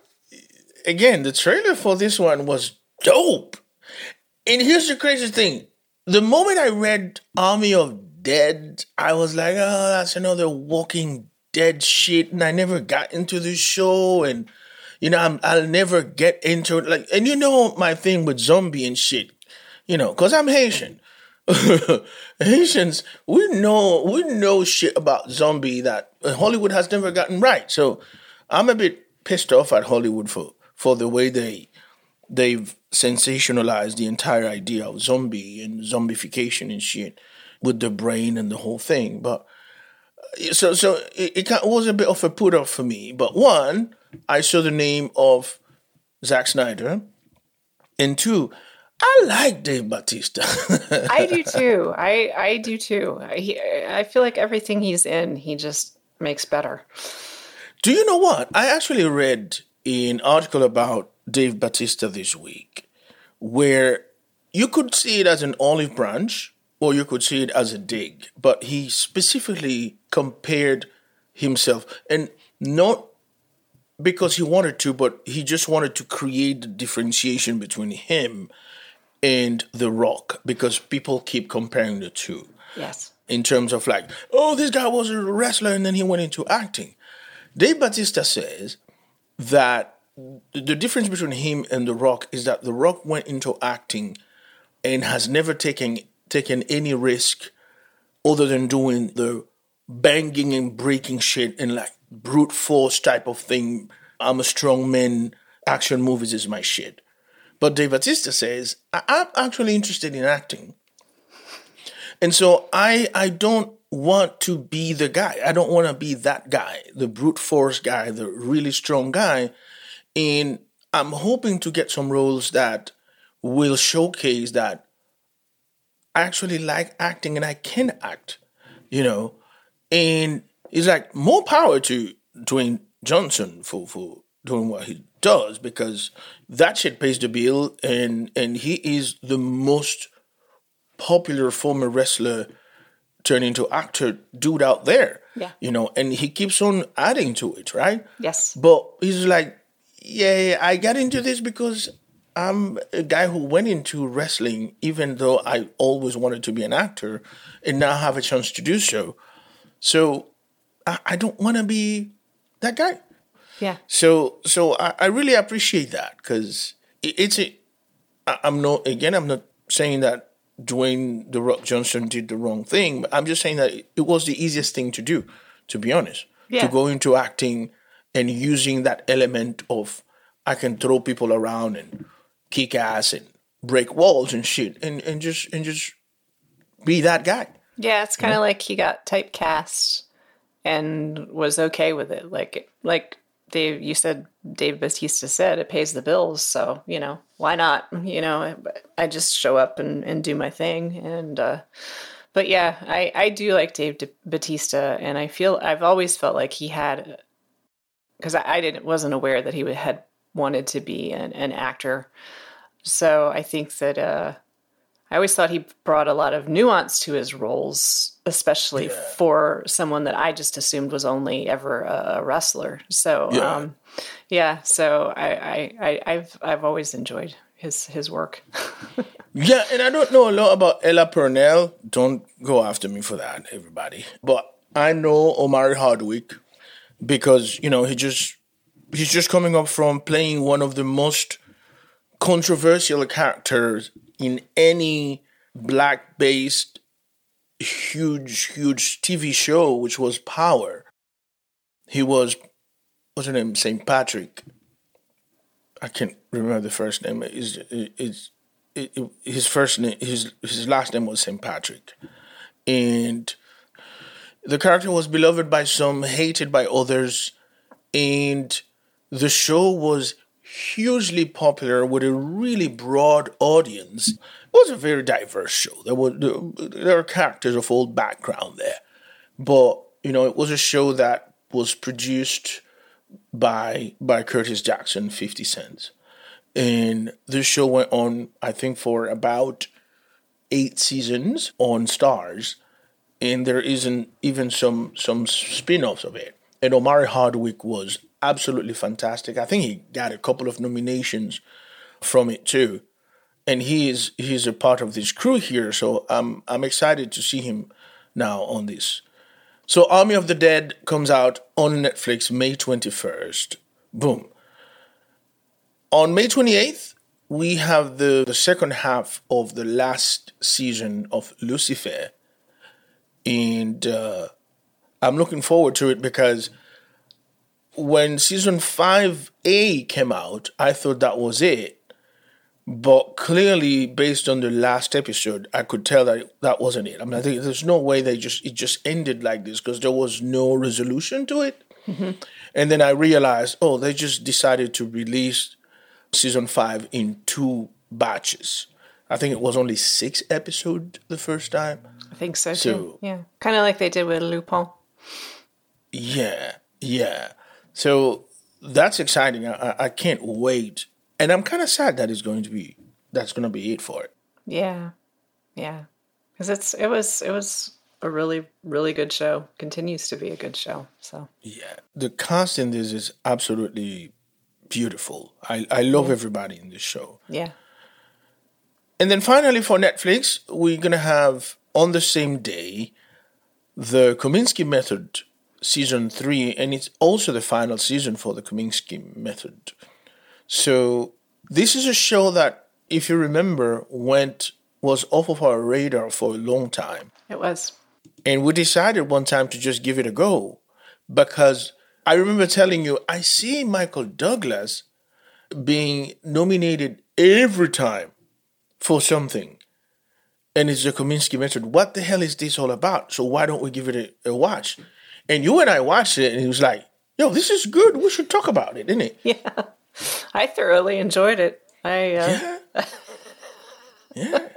again the trailer for this one was dope. And here's the crazy thing. The moment I read Army of Dead, I was like, oh, that's another walking dead shit. And I never got into the show and you know, I'm, I'll never get into it. Like, and you know my thing with zombie and shit, you know, cause I'm Haitian. Haitians, we know we know shit about zombie that Hollywood has never gotten right. So I'm a bit pissed off at Hollywood for for the way they they've sensationalized the entire idea of zombie and zombification and shit with the brain and the whole thing. But so so it, it was a bit of a put off for me. But one, I saw the name of Zack Snyder, and two, I like Dave Batista. I do too. I, I do too. He, I feel like everything he's in, he just makes better. Do you know what? I actually read an article about Dave Batista this week where you could see it as an olive branch or you could see it as a dig, but he specifically compared himself and not because he wanted to, but he just wanted to create the differentiation between him and The Rock because people keep comparing the two Yes. in terms of like, oh, this guy was a wrestler and then he went into acting. Dave Batista says that the difference between him and The Rock is that The Rock went into acting and has never taken taken any risk other than doing the banging and breaking shit and like brute force type of thing. I'm a strong man. Action movies is my shit. But Dave Batista says, I'm actually interested in acting. And so I I don't want to be the guy. I don't want to be that guy, the brute force guy, the really strong guy. And I'm hoping to get some roles that will showcase that I actually like acting and I can act, you know. And it's like more power to Dwayne Johnson for for doing what he does because that shit pays the bill and and he is the most popular former wrestler turned into actor dude out there. Yeah. You know, and he keeps on adding to it, right? Yes. But he's like, yeah, I got into this because I'm a guy who went into wrestling, even though I always wanted to be an actor, and now have a chance to do so. So I, I don't want to be that guy. Yeah. So so I, I really appreciate that because it, it's a. I, I'm not again. I'm not saying that Dwayne the Rock Johnson did the wrong thing, but I'm just saying that it was the easiest thing to do. To be honest, Yeah. to go into acting and using that element of I can throw people around and kick ass and break walls and shit and, and just and just be that guy. Yeah, it's kind of like he got typecast and was okay with it. Like like Dave, you said Dave Batista said it pays the bills, so you know why not? You know, I just show up and, and do my thing, and uh, but yeah, I I do like Dave Batista, and I feel I've always felt like he had because I, I, didn't wasn't aware that he had wanted to be an, an actor, so I think that uh, I always thought he brought a lot of nuance to his roles, especially yeah. for someone that I just assumed was only ever a wrestler. So, yeah, um, yeah so I, I, I, have I've always enjoyed his his work. yeah, and I don't know a lot about Ella Purnell. Don't go after me for that, everybody. But I know Omari Hardwick because you know he just he's just coming up from playing one of the most controversial characters in any black based huge, huge TV show, which was Power. He was, what's her name? St. Patrick. I can't remember the first name. Is is his first name? His his last name was St. Patrick, and the character was beloved by some, hated by others, and the show was hugely popular with a really broad audience. It was a very diverse show. There were there are characters of all background there, but you know it was a show that was produced by by Curtis Jackson, Fifty Cent, and this show went on I think for about eight seasons on Starz, and there isn't even some some spin-offs of it. And Omari Hardwick was absolutely fantastic. I think he got a couple of nominations from it too. And he is he's a part of this crew here, so I'm I'm excited to see him now on this. So Army of the Dead comes out on Netflix May 21st. Boom. On May 28th, we have the, the second half of the last season of Lucifer. And uh, I'm looking forward to it because when season 5A came out, I thought that was it. But clearly, based on the last episode, I could tell that that wasn't it. I mean, I think there's no way they just it just ended like this because there was no resolution to it. Mm-hmm. And then I realized, oh, they just decided to release season five in two batches. I think it was only six episodes the first time. I think so, so too. Yeah, kind of like they did with Lupin. Yeah, yeah. So that's exciting. I, I can't wait, and I'm kind of sad that it's going to be that's going to be it for it. Yeah, yeah, because it's it was it was a really really good show. Continues to be a good show. So yeah, the cast in this is absolutely beautiful. I I love yeah. everybody in this show. Yeah. And then finally for Netflix, we're gonna have on the same day the Kominsky Method season three, and it's also the final season for the Kominsky method. So this is a show that, if you remember, went was off of our radar for a long time. It was. And we decided one time to just give it a go because I remember telling you, I see Michael Douglas being nominated every time for something. And it's the Kominsky method. What the hell is this all about? So why don't we give it a, a watch? And you and I watched it, and he was like, "Yo, this is good. We should talk about it, didn't it?" Yeah, I thoroughly enjoyed it. I uh... yeah, yeah.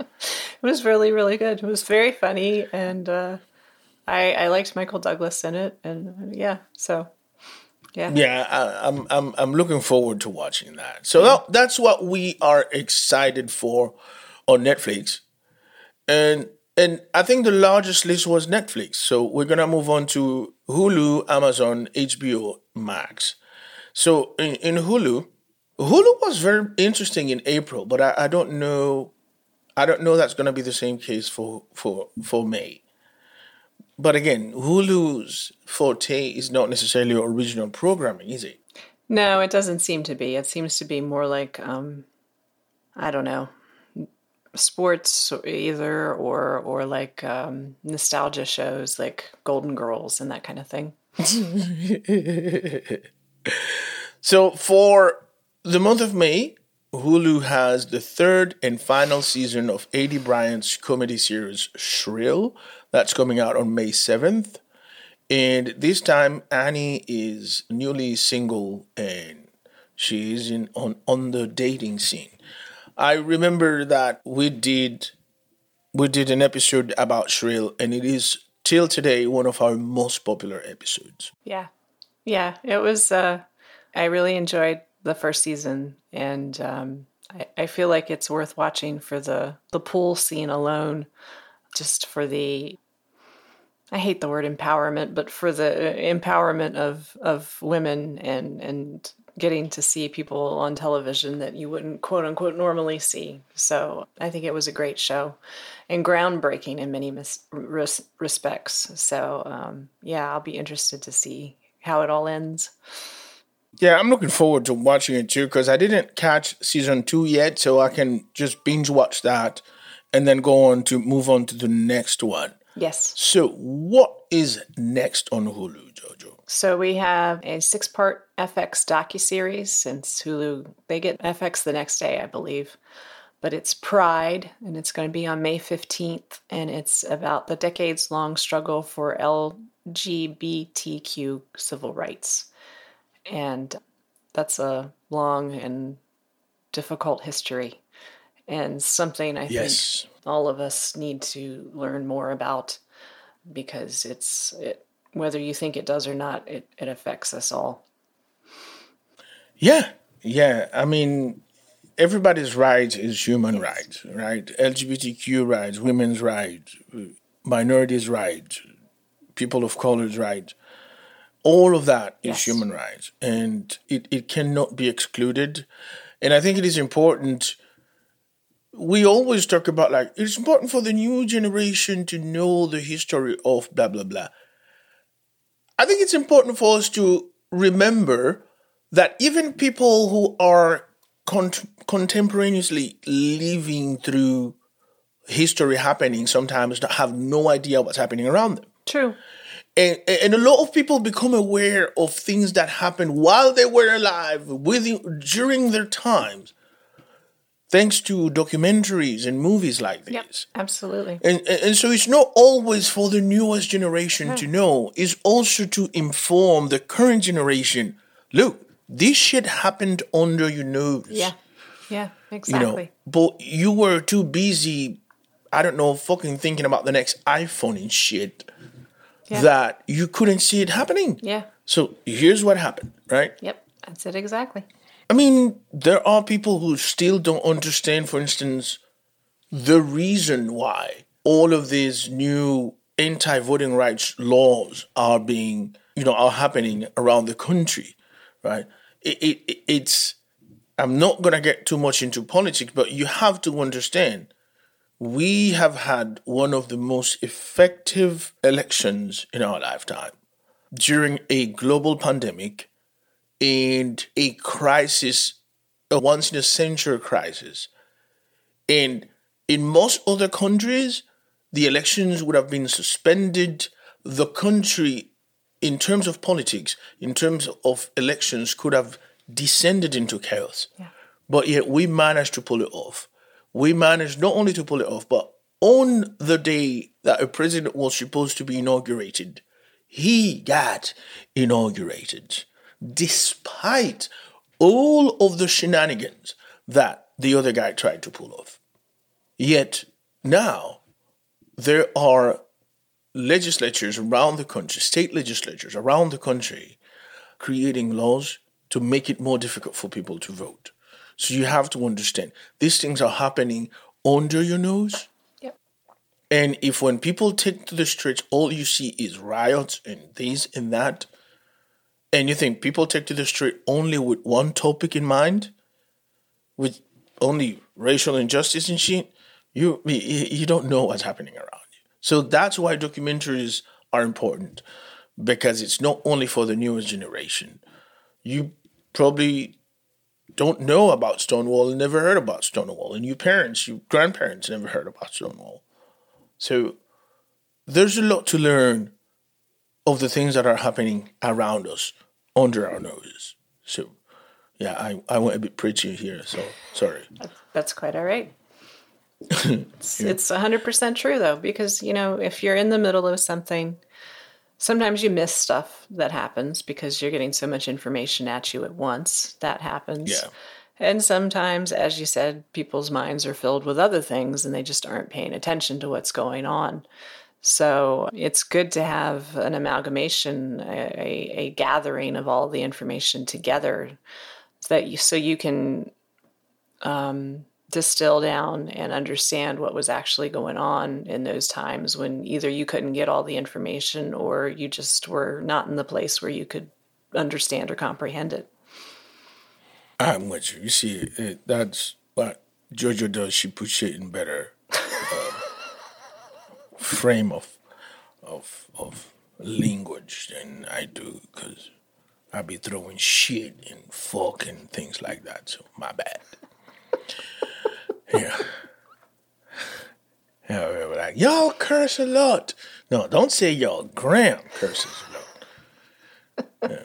it was really, really good. It was very funny, and uh, I I liked Michael Douglas in it, and yeah, so yeah, yeah. I, am I'm, I'm I'm looking forward to watching that. So yeah. that, that's what we are excited for on Netflix, and and I think the largest list was Netflix. So we're gonna move on to Hulu, Amazon, HBO Max. So in, in Hulu, Hulu was very interesting in April, but I, I don't know I don't know that's gonna be the same case for for for May. But again, Hulu's forte is not necessarily original programming, is it? No, it doesn't seem to be. It seems to be more like um, I don't know, sports either or or like um, nostalgia shows like Golden Girls and that kind of thing. so for the month of May, Hulu has the third and final season of Aidy Bryant's comedy series Shrill. That's coming out on May 7th. And this time, Annie is newly single and she is in on, on the dating scene. I remember that we did we did an episode about Shrill, and it is till today one of our most popular episodes. Yeah. Yeah. It was, uh, I really enjoyed the first season and, um, I, I feel like it's worth watching for the, the pool scene alone, just for the, I hate the word empowerment, but for the empowerment of, of women and, and getting to see people on television that you wouldn't quote unquote normally see. So I think it was a great show and groundbreaking in many mis- res- respects. So um, yeah, I'll be interested to see how it all ends. Yeah, I'm looking forward to watching it too because I didn't catch season two yet, so I can just binge watch that and then go on to move on to the next one. Yes. So, what is next on Hulu, Jojo? So we have a six-part FX docuseries since Hulu they get FX the next day, I believe. But it's Pride and it's going to be on May 15th and it's about the decades-long struggle for LGBTQ civil rights. And that's a long and difficult history and something I Yes. think all of us need to learn more about because it's it, whether you think it does or not, it, it affects us all. Yeah, yeah. I mean, everybody's rights is human rights, right? LGBTQ rights, women's rights, minorities' rights, people of color's rights. All of that is Yes. human rights, and it, it cannot be excluded. And I think it is important. We always talk about like it's important for the new generation to know the history of blah blah blah. I think it's important for us to remember that even people who are con- contemporaneously living through history happening sometimes have no idea what's happening around them. True. And, and a lot of people become aware of things that happened while they were alive, within, during their times, thanks to documentaries and movies like this. Yep. Absolutely. And, and so it's not always for the newest generation to hmm. know. It's also to inform the current generation. Look, this shit happened under your nose. Yeah. Yeah. exactly. You know, but you were too busy, I don't know, fucking thinking about the next iPhone and shit Yeah. that you couldn't see it happening. yeah. So here's what happened, right? Yep. That's it exactly. I mean, there are people who still don't understand, for instance, the reason why all of these new anti-voting rights laws are being, you know, are happening around the country, right? It, it, it- it's, I'm not gonna get too much into politics, but you have to understand, we have had one of the most effective elections in our lifetime during a global pandemic and a crisis, a once in a century crisis. And in most other countries, the elections would have been suspended. The country, in terms of politics, in terms of elections, could have descended into chaos. But yet we managed to pull it off. We managed not only to pull it off, but on the day that a president was supposed to be inaugurated, he got inaugurated despite all of the shenanigans that the other guy tried to pull off. Yet now there are legislatures around the country, state legislatures around the country, creating laws to make it more difficult for people to vote. So you have to understand these things are happening under your nose. Yep. And if when people take to the streets, all you see is riots and this and that, and you think people take to the street only with one topic in mind, with only racial injustice and shit, you you don't know what's happening around you. So that's why documentaries are important because it's not only for the newest generation. You probably don't know about Stonewall and never heard about Stonewall, and your parents, your grandparents never heard about Stonewall. So there's a lot to learn of the things that are happening around us, under our noses. So yeah, I, I went a bit preachy here, so sorry. That's quite all right. it's, it's 100% true, though, because, you know, if you're in the middle of something, Sometimes you miss stuff that happens because you're getting so much information at you at once. That happens. Yeah. And sometimes, as you said, people's minds are filled with other things and they just aren't paying attention to what's going on. So it's good to have an amalgamation, a, a gathering of all the information together, so that you so you can um, distill down and understand what was actually going on in those times when either you couldn't get all the information or you just were not in the place where you could understand or comprehend it. I'm with you. You see, it, that's what JoJo does. She puts it in better frame of of of language than I do because I be throwing shit and fuck and things like that. So my bad. Yeah. Yeah, we were like, y'all curse a lot. No, don't say y'all. Graham curses a lot.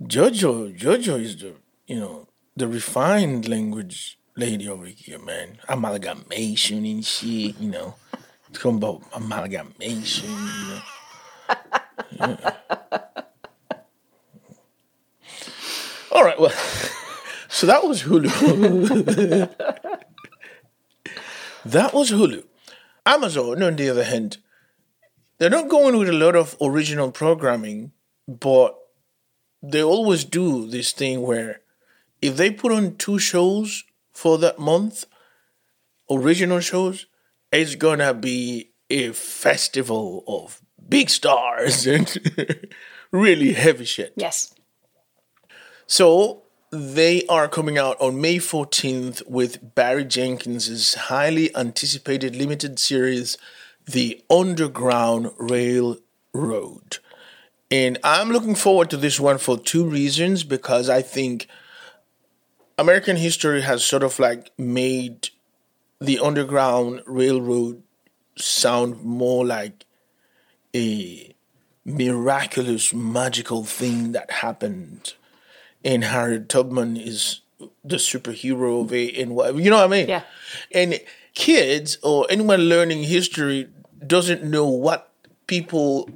Jojo, Jojo is the, you know, the refined language lady over here, man. Amalgamation and shit, you know. It's talking about amalgamation. Yeah. All right, well, so that was Hulu. that was Hulu. Amazon, on the other hand, they're not going with a lot of original programming, but they always do this thing where if they put on two shows for that month, original shows, it's gonna be a festival of big stars and really heavy shit. Yes. So they are coming out on May 14th with Barry Jenkins's highly anticipated limited series, The Underground Railroad. And I'm looking forward to this one for two reasons because I think American history has sort of like made the Underground Railroad sound more like a miraculous, magical thing that happened and Harriet Tubman is the superhero of it and whatever. You know what I mean? Yeah. And kids or anyone learning history doesn't know what people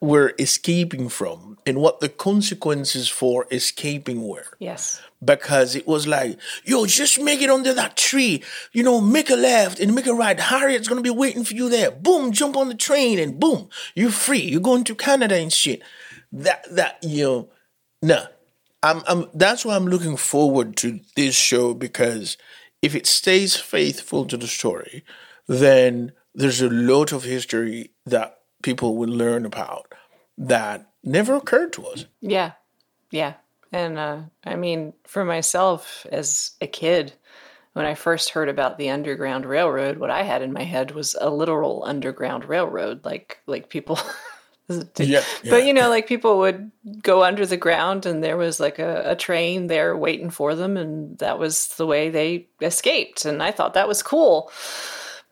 were escaping from and what the consequences for escaping were. Yes. Because it was like, yo, just make it under that tree. You know, make a left and make a right. Harriet's gonna be waiting for you there. Boom, jump on the train and boom, you're free. You're going to Canada and shit. That that you know, nah. I'm, I'm that's why I'm looking forward to this show because if it stays faithful to the story, then there's a lot of history that people will learn about that never occurred to us. Yeah. Yeah. And uh, I mean, for myself as a kid, when I first heard about the Underground Railroad, what I had in my head was a literal underground railroad, like like people Yeah, but you know, like people would go under the ground and there was like a, a train there waiting for them and that was the way they escaped. And I thought that was cool.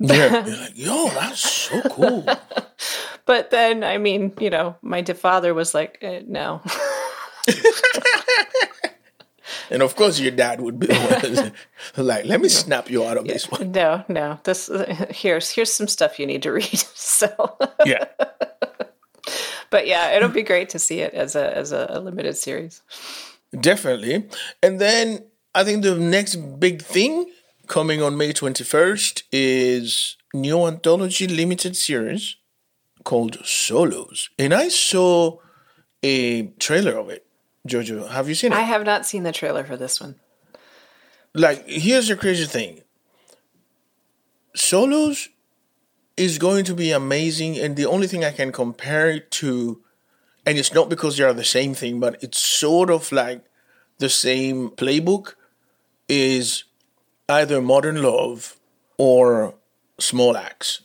Yeah, like, yo, that's so cool. But then, I mean, you know, my father was like, eh, no. and of course, your dad would be like, let me snap you out of this one. no, no. This here's here's some stuff you need to read. so Yeah. but yeah, it'll be great to see it as a as a, a limited series. Definitely. And then I think the next big thing coming on May 21st is new anthology limited series called Solos. And I saw a trailer of it. Jojo, have you seen it? I have not seen the trailer for this one. like here's the crazy thing solos is going to be amazing and the only thing i can compare it to and it's not because they are the same thing but it's sort of like the same playbook is either modern love or Small Axe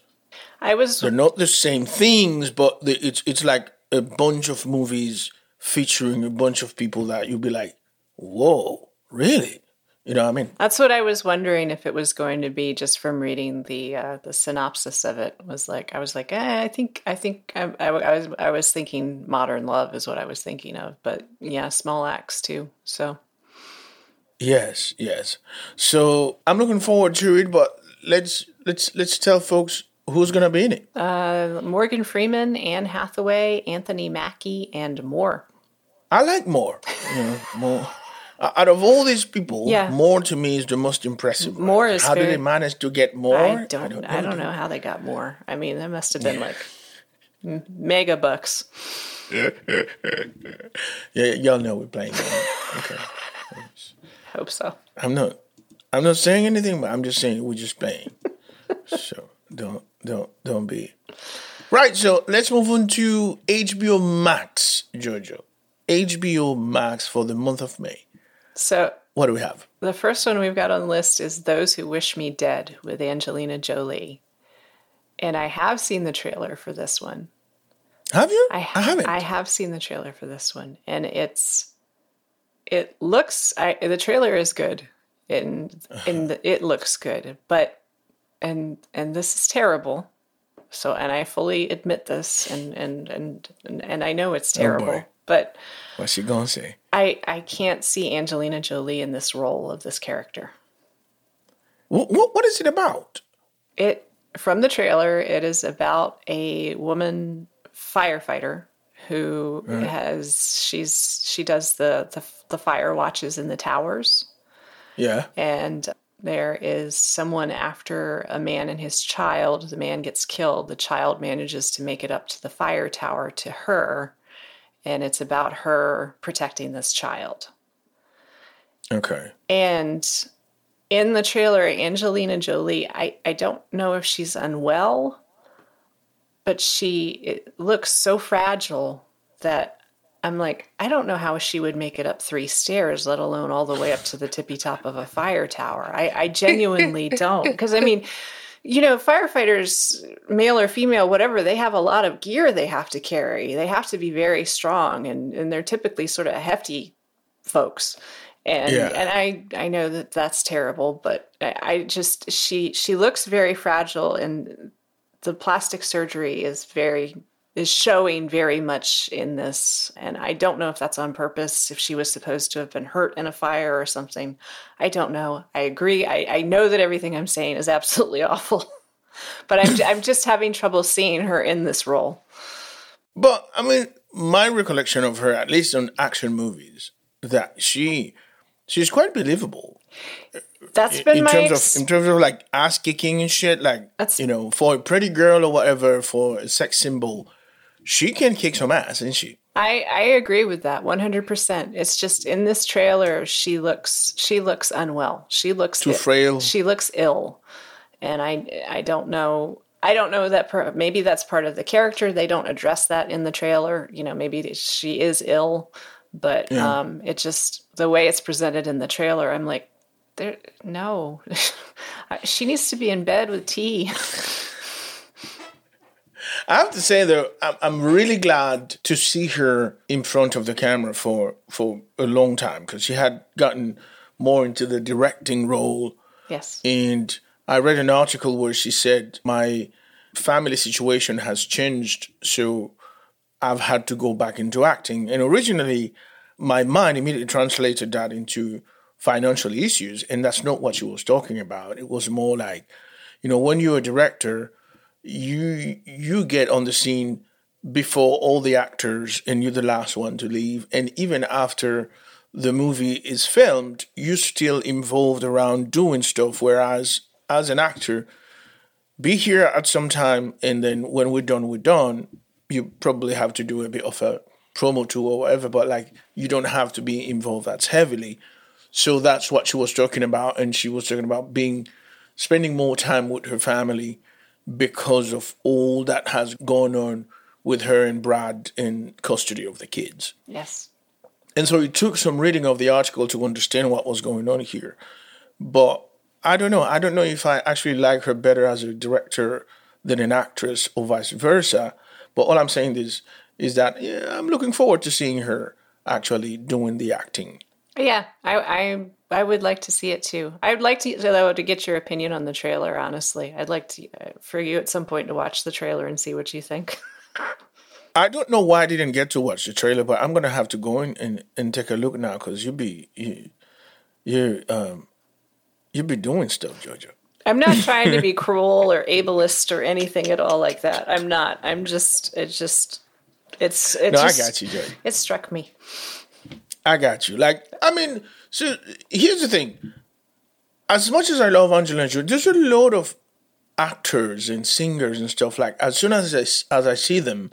I was they're not the same things but the, it's it's like a bunch of movies featuring a bunch of people that you'll be like whoa really you know what i mean That's what I was wondering if it was going to be just from reading the uh, the synopsis of it. Was like I was like, eh, I think I think I, I, I was I was thinking modern love is what I was thinking of, but yeah, Small Axe too. So Yes, yes. So I'm looking forward to it, but let's let's let's tell folks Who's gonna be in it? Uh, Morgan Freeman, Anne Hathaway, Anthony Mackie, and more. I like more. You know, more. Out of all these people, Yeah. more to me is the most impressive. More is how did they manage to get more? I don't. I don't, know how they got more. I mean, that must have been like mega bucks. Yeah, y'all know we're playing. okay, Hope so. I'm not. I'm not saying anything, but I'm just saying we're just playing. so don't don't don't be. Right. So let's move on to HBO Max, Jojo. HBO Max for the month of May. So What do we have? the first one we've got on the list is "Those Who Wish Me Dead" with Angelina Jolie, and I have seen the trailer for this one. Have you? I, I haven't. I have seen the trailer for this one, and it's it looks. I, the trailer is good, and and the, it looks good, but and and this is terrible. So, and I fully admit this, and and and and, I know it's oh, terrible, boy. But What's she gonna say? I I can't see Angelina Jolie in this role of this character. What, what, what is it about? It from the trailer, it is about a woman firefighter who has she's she does the, the the fire watches in the towers Yeah. and there is someone after a man and his child the man gets killed the child manages to make it up to the fire tower to her and it's about her protecting this child Okay. and in the trailer, Angelina Jolie, I, I don't know if she's unwell, but she it looks so fragile that I'm like, I don't know how she would make it up three stairs, let alone all the way up to the tippy top of a fire tower. I, I genuinely don't. Because, I mean, you know, firefighters, male or female, whatever, they have a lot of gear they have to carry. They have to be very strong, and, and they're typically sort of hefty folks and Yeah. and I I know that that's terrible, but I, I just she she looks very fragile, and the plastic surgery is very is showing very much in this, and I don't know if that's on purpose, if she was supposed to have been hurt in a fire or something. I don't know. I agree. I, I know that everything I'm saying is absolutely awful, but I'm I'm just having trouble seeing her in this role. But I mean, my recollection of her, at least on action movies, that she she's quite believable That's been in my terms ex- of in terms of like ass kicking and shit. Like That's- you know, for a pretty girl or whatever, for a sex symbol, she can kick some ass, isn't she? I, I agree with that 100%. It's just in this trailer she looks she looks unwell. She looks Too frail. She looks ill. And I I don't know I don't know that per, maybe that's part of the character. They don't address that in the trailer. You know, maybe she is ill, but um it just the way it's presented in the trailer, I'm like there no. she needs to be in bed with tea. I have to say though, I'm, I'm really glad to see her in front of the camera for for a long time because she had gotten more into the directing role yes. And I read an article where she said, My family situation has changed, so I've had to go back into acting. And originally, my mind immediately translated that into financial issues. And that's not what she was talking about. It was more like, you know, when you're a director, you you get on the scene before all the actors and you're the last one to leave. And even after the movie is filmed you're still involved around doing stuff. Whereas as an actor be here at some time and then when we're done we're done. You probably have to do a bit of a promo tour or whatever but like you don't have to be involved that heavily. So that's what she was talking about. And she was talking about being spending more time with her family because of all that has gone on with her and Brad in custody of the kids. Yes. And so it took some reading of the article to understand what was going on here. But I don't know. I don't know if I actually like her better as a director than an actress or vice versa. But all I'm saying is is that yeah, I'm looking forward to seeing her actually doing the acting. Yeah, I, I I would like to see it too. I'd like to though to get your opinion on the trailer. Honestly, I'd like to uh, for you at some point to watch the trailer and see what you think. I don't know why I didn't get to watch the trailer, but I'm gonna have to go in and, and take a look now because you be you you um you be doing stuff, Jojo. I'm not trying to be cruel or ableist or anything at all like that. I'm not. I'm just. It's just. It's. It No, just, I got you, Jody. It struck me. I got you. Like, I mean, so here's the thing. As much as I love Angelina Jolie, there's a lot of actors and singers and stuff. Like, as soon as I, as I see them,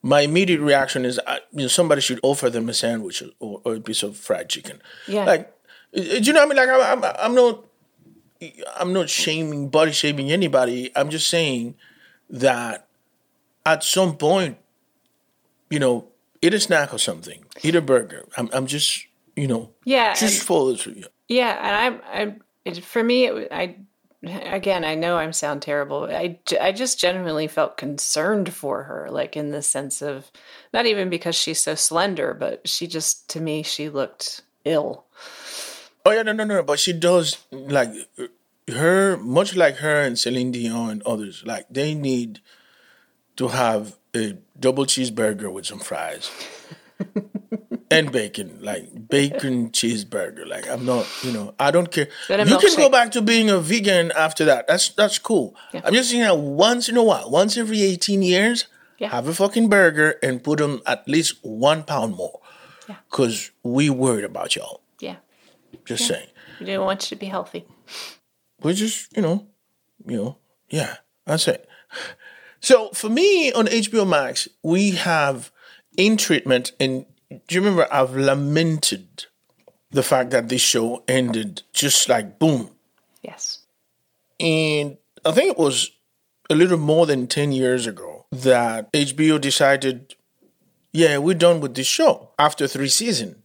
my immediate reaction is, uh, you know, somebody should offer them a sandwich or, or a piece of fried chicken. Yeah. Like, uh, do you know what I mean? Like, I'm, I'm, I'm not, I'm not shaming, body shaming anybody. I'm just saying that at some point, you know, eat a snack or something, eat a burger. I'm, I'm just, you know, Yeah, just and- follow through. Yeah, and I'm. I'm. It, for me, it, I. Again, I know I am sound terrible. i i just genuinely felt concerned for her, like in the sense of not even because she's so slender, but she just to me she looked ill. Oh yeah, no, no, no. But she does like her, much like her and Celine Dion and others. Like they need to have a double cheeseburger with some fries and bacon, like bacon cheeseburger. Like I'm not, you know, I don't care. You can go back to being a vegan after that. That's that's cool. Yeah. I'm just saying that once in a while, once every 18 years, Yeah. have a fucking burger and put them at least one pound more. Yeah. Cause we worried about y'all. Yeah, Just saying. we do want you to be healthy. we just you know you know yeah that's it so for me on hbo max we have in treatment and do you remember i've lamented the fact that this show ended just like boom Yes. and i think it was a little more than 10 years ago that hbo decided yeah we're done with this show after three seasons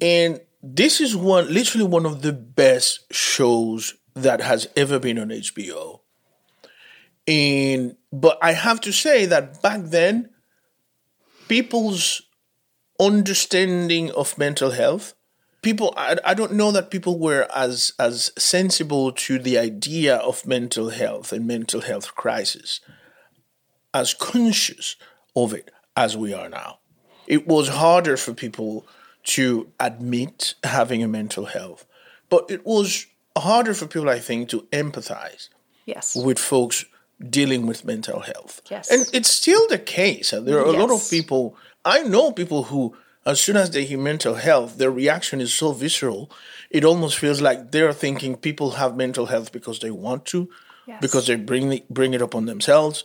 and this is one literally one of the best shows that has ever been on HBO. And but I have to say that back then people's understanding of mental health people I, I don't know that people were as as sensible to the idea of mental health and mental health crisis as conscious of it as we are now it was harder for people to admit having a mental health, but it was harder for people, I think, to empathize Yes. with folks dealing with mental health. Yes. And it's still the case. There are a lot of people, I know people who, as soon as they hear mental health, their reaction is so visceral, it almost feels like they're thinking people have mental health because they want to, Yes. because they bring, the, bring it up on themselves,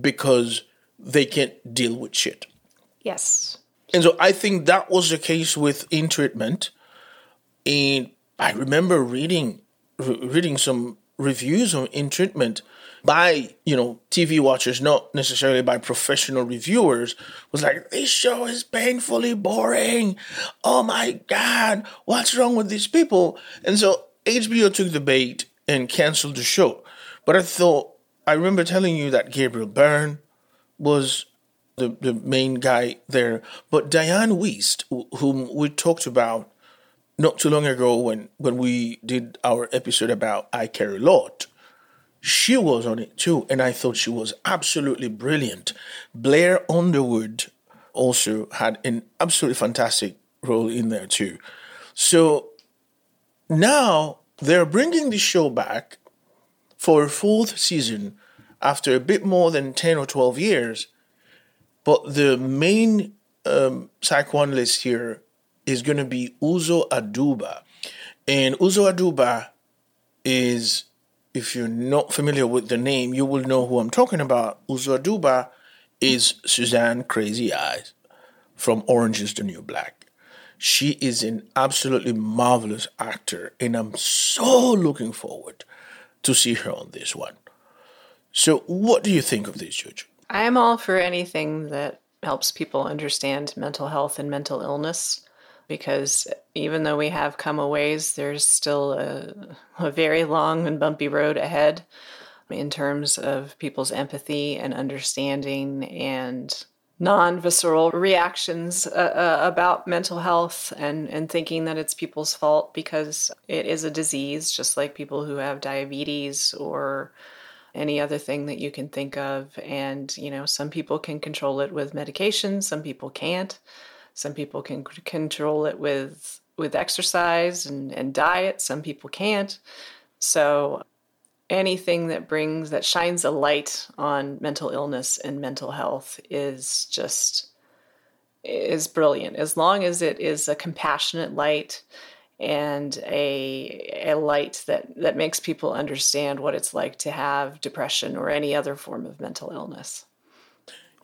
because they can't deal with shit. Yes. And so I think that was the case with in treatment. And I remember reading re- reading some reviews on in treatment by you know TV watchers, not necessarily by professional reviewers. Was like this show is painfully boring. Oh my god, what's wrong with these people? And so HBO took the bait and canceled the show. But I thought I remember telling you that Gabriel Byrne was the, the main guy there. But Dianne Wiest, whom we talked about not too long ago when, when we did our episode about I Care a Lot, she was on it too. And I thought she was absolutely brilliant. Blair Underwood also had an absolutely fantastic role in there too. So now they're bringing the show back for a fourth season after a bit more than 10 or 12 years. But the main um, psychoanalyst here is going to be Uzo Aduba. And Uzo Aduba is, if you're not familiar with the name, you will know who I'm talking about. Uzo Aduba is Suzanne Crazy Eyes from Orange is the New Black. She is an absolutely marvelous actor, and I'm so looking forward to see her on this one. So, what do you think of this, Judge? I'm all for anything that helps people understand mental health and mental illness because even though we have come a ways, there's still a, a very long and bumpy road ahead in terms of people's empathy and understanding and non visceral reactions uh, uh, about mental health and, and thinking that it's people's fault because it is a disease, just like people who have diabetes or any other thing that you can think of. And, you know, some people can control it with medication, some people can't. Some people can c- control it with with exercise and, and diet, some people can't. So anything that brings that shines a light on mental illness and mental health is just is brilliant as long as it is a compassionate light and a a light that that makes people understand what it's like to have depression or any other form of mental illness.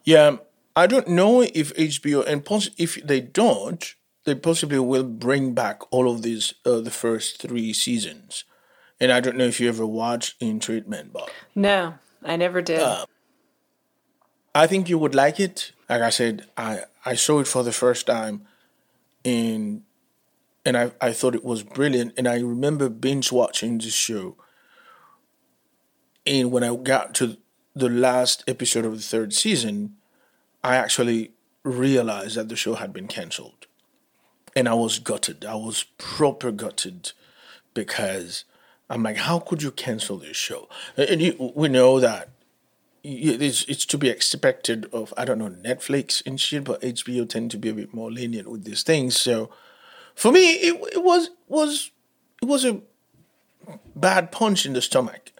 Yeah, I don't know if HBO and pos- if they don't, they possibly will bring back all of these uh, the first three seasons. And I don't know if you ever watched In Treatment, but no, I never did. Uh, I think you would like it. Like I said, I I saw it for the first time in and I, I thought it was brilliant. And I remember binge watching this show. And when I got to the last episode of the third season, I actually realized that the show had been cancelled. And I was gutted. I was proper gutted because I'm like, how could you cancel this show? And you, we know that it's, it's to be expected of, I don't know, Netflix and shit, but HBO tend to be a bit more lenient with these things. So for me, it, it was was it was a bad punch in the stomach.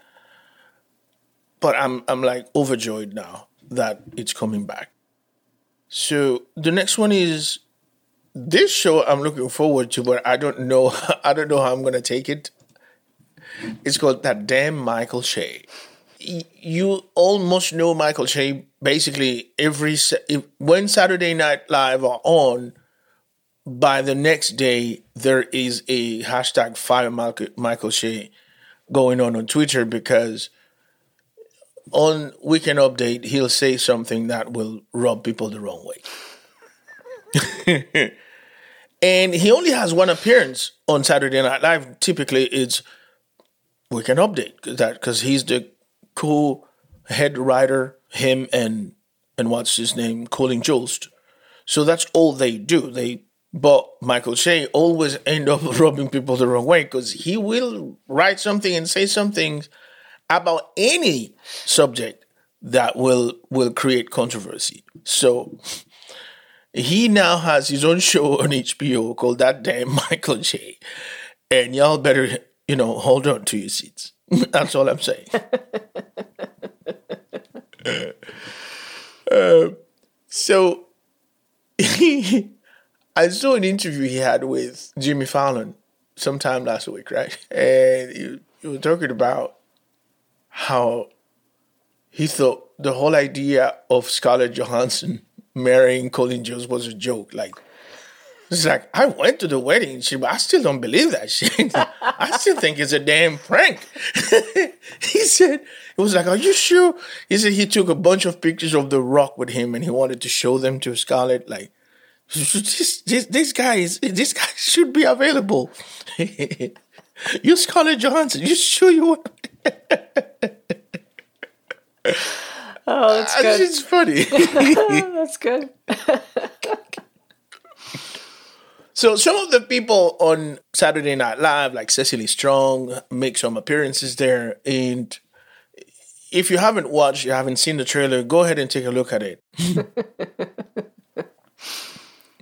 But I'm I'm like overjoyed now that it's coming back. So the next one is this show I'm looking forward to, but I don't know I don't know how I'm gonna take it. It's called that damn Michael Che. You almost know Michael Che basically every when Saturday Night Live are on by the next day, there is a hashtag fire Michael, Che going on on Twitter because on Weekend Update, he'll say something that will rub people the wrong way. and he only has one appearance on Saturday Night Live. Typically, it's Weekend Update that because he's the co head writer, him and and what's his name, Colin Jost. So that's all they do. They but Michael Che always end up rubbing people the wrong way because he will write something and say something about any subject that will will create controversy. So he now has his own show on HBO called That Damn Michael Che. And y'all better, you know, hold on to your seats. That's all I'm saying. uh, so I saw an interview he had with Jimmy Fallon sometime last week, right? And he, he was talking about how he thought the whole idea of Scarlett Johansson marrying Colin Jost was a joke. Like, it's like, I went to the wedding, she, I still don't believe that shit. I still think it's a damn prank. he said, it was like, are you sure? He said he took a bunch of pictures of The Rock with him and he wanted to show them to Scarlett. Like, this, this, this guy is this guy should be available. you Scarlett Johansson, you sure you want? oh, that's good. It's funny. that's good. so some of the people on Saturday Night Live, like Cecily Strong, make some appearances there, and if you haven't watched, you haven't seen the trailer, go ahead and take a look at it.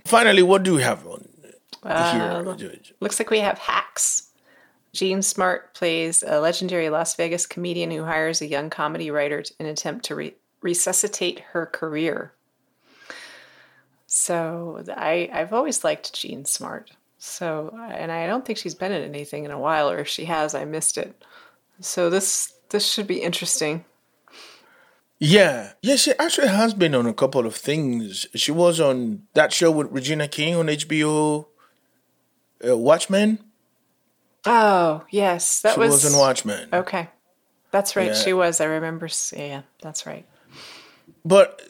Finally, what do we have on uh, here? Looks like we have hacks. Jean Smart plays a legendary Las Vegas comedian who hires a young comedy writer in an attempt to re- resuscitate her career. So I, I've always liked Jean Smart. So and I don't think she's been in anything in a while, or if she has, I missed it. So this this should be interesting. Yeah, yeah, she actually has been on a couple of things. She was on that show with Regina King on HBO, uh, Watchmen. Oh yes, that she was, was in Watchmen. Okay, that's right. Yeah. She was. I remember. Yeah, that's right. But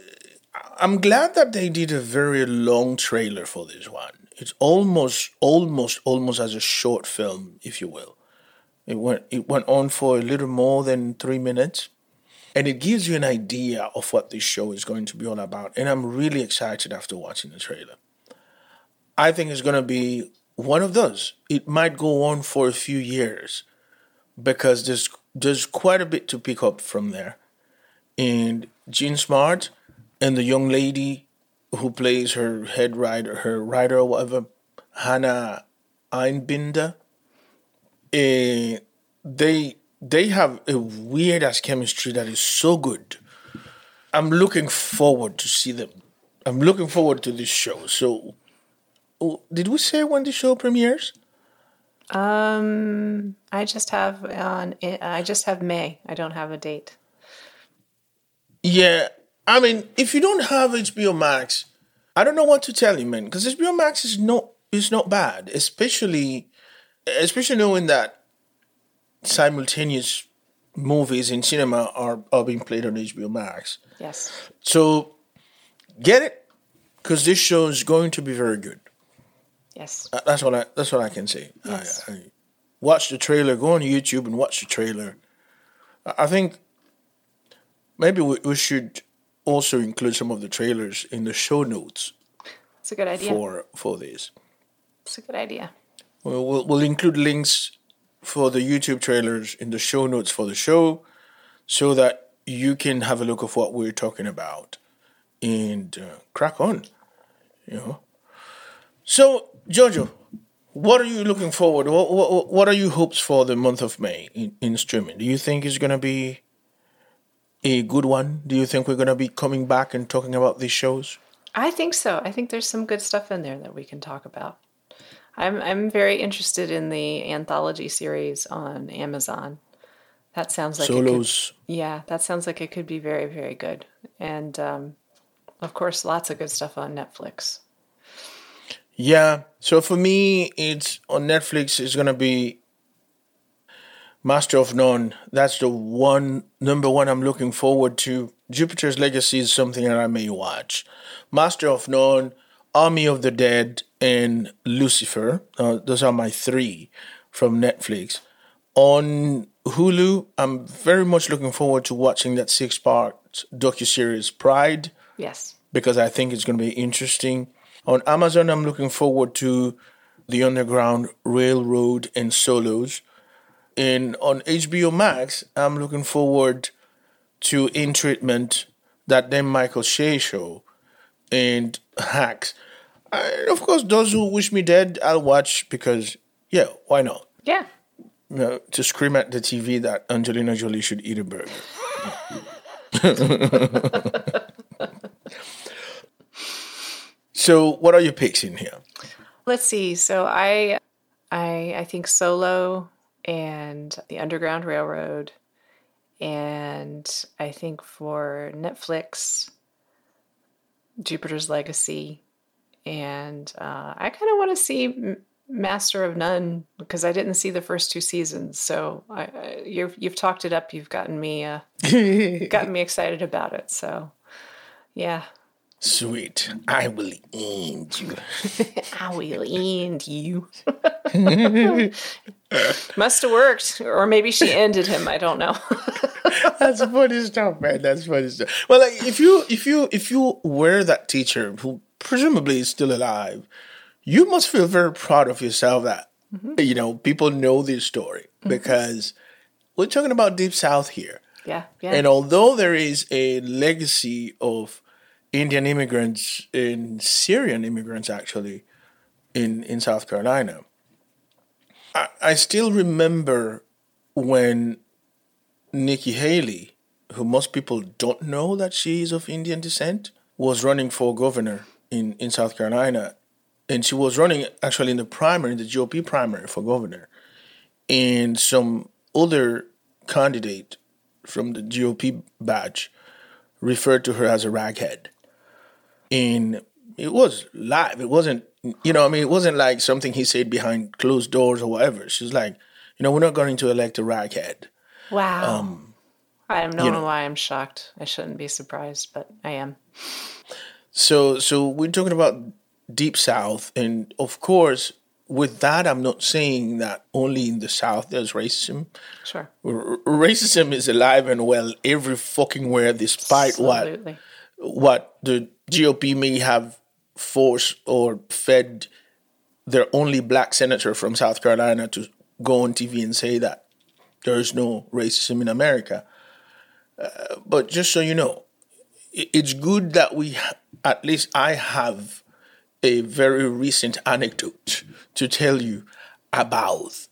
uh, I'm glad that they did a very long trailer for this one. It's almost, almost, almost as a short film, if you will. It went, it went on for a little more than three minutes and it gives you an idea of what this show is going to be all about. And I'm really excited after watching the trailer. I think it's going to be one of those. It might go on for a few years because there's there's quite a bit to pick up from there. And Jean Smart and the young lady who plays her head writer, her writer or whatever, Hannah Einbinder, uh, they they have a weird ass chemistry that is so good. I'm looking forward to see them. I'm looking forward to this show. So, did we say when the show premieres? Um, I just have on. I just have May. I don't have a date. Yeah, I mean, if you don't have HBO Max, I don't know what to tell you, man. Because HBO Max is not is not bad, especially especially knowing that simultaneous movies in cinema are are being played on HBO Max. Yes. So get it because this show is going to be very good. Yes. Uh, That's what I that's what I can say. Yes. I, I watch the trailer. Go on YouTube and watch the trailer. I I think maybe we, we should also include some of the trailers in the show notes It's a good idea. for for this. It's a good idea. We'll, we'll, we'll include links for the YouTube trailers in the show notes for the show so that you can have a look of what we're talking about and uh, crack on, you know. So, Jojo, what are you looking forward? What, what, what are your hopes for the month of May in, in streaming? Do you think it's going to be a good one? Do you think we're going to be coming back and talking about these shows? I think so. I think there's some good stuff in there that we can talk about. I'm I'm very interested in the anthology series on Amazon. That sounds like it could- Solos. yeah, that sounds like it could be very very good. And um, of course, lots of good stuff on Netflix. Yeah. So for me, it's on Netflix. It's gonna be Master of None. That's the one number one I'm looking forward to. Jupiter's Legacy is something that I may watch. Master of None, Army of the Dead, and Lucifer. Uh, those are my three from Netflix. On Hulu, I'm very much looking forward to watching that six-part docuseries Pride Yes. because I think it's going to be interesting. On Amazon, I'm looking forward to The Underground Railroad and Solos. And on HBO Max, I'm looking forward to In Treatment, that then Michael Che show, and Hacks. And of course, those who wish me dead, I'll watch because, yeah, why not? Yeah. You know, to scream at the TV that Angelina Jolie should eat a burger. so, what are your picks in here? Let's see. So I I I think Solo and the Underground Railroad and I think for Netflix Jupiter's Legacy and uh, I kind of want to see M- Master of None because I didn't see the first two seasons. So I, I, you've you've talked it up. You've gotten me uh, gotten me excited about it. So yeah, Sweet. I will end you. I will end you. Must have worked, or maybe she ended him. I don't know. That's funny stuff, man. That's funny stuff. Well, like if you if you if you were that teacher who presumably is still alive, you must feel very proud of yourself that mm-hmm. you know people know this story mm-hmm. because we're talking about Deep South here. yeah, yeah, And although there is a legacy of Indian immigrants and Syrian immigrants actually in, in South Carolina, I, I still remember when Nikki Haley, who most people don't know that she is of Indian descent, was running for governor in, in South Carolina. And she was running actually in the primary, in the GOP primary for governor. And some other candidate from the GOP badge referred to her as a raghead. And it was live. It wasn't, you know, I mean, it wasn't like something he said behind closed doors or whatever. She's like, you know, we're not going to elect a raghead. wow. Um, I don't know um, know. why I'm shocked. I shouldn't be surprised, but I am. So, so we're talking about deep South, and of course, with that, I'm not saying that only in the South there's racism. Sure, R- racism is alive and well every fucking where, despite absolutely. what the GOP may have forced or fed their only black senator from South Carolina to go on TV and say that there is no racism in America. Uh, but just so you know, it's good that we, at least I have a very recent anecdote to tell you about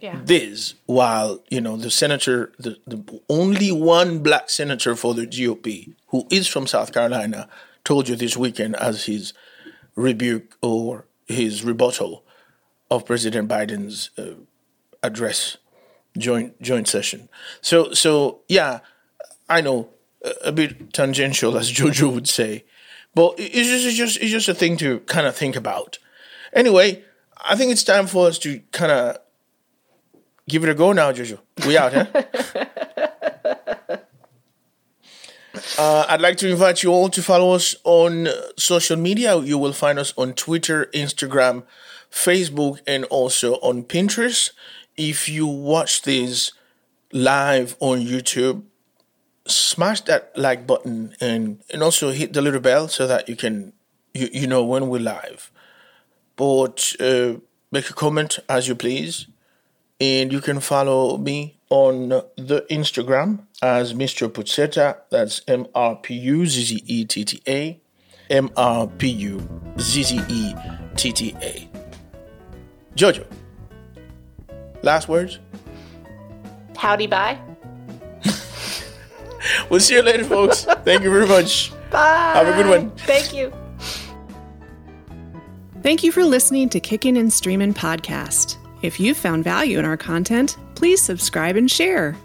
Yeah. this while you know the senator, the, the only one black senator for the GOP who is from South Carolina, told you this weekend as his rebuke or his rebuttal of President Biden's uh, address joint joint session. So so yeah, I know a, a bit tangential as Jojo would say, but it's just it's just it's just a thing to kind of think about. Anyway, I think it's time for us to kind of give it a go now, Jojo. We out, huh? Uh, I'd like to invite you all to follow us on social media. You will find us on Twitter, Instagram, Facebook, and also on Pinterest. If you watch this live on YouTube, smash that like button and, and also hit the little bell so that you can you, you know when we're live. But uh, make a comment as you please and you can follow me on the Instagram as Mr. Puzzetta. That's M R P U Z Z E T T A. M R P U Z Z E T T A. Jojo, last words? Howdy, bye. We'll see you later, folks. Thank you very much. Bye. Have a good one. Thank you. Thank you for listening to Kicking and Streaming podcast. If you found value in our content, please subscribe and share.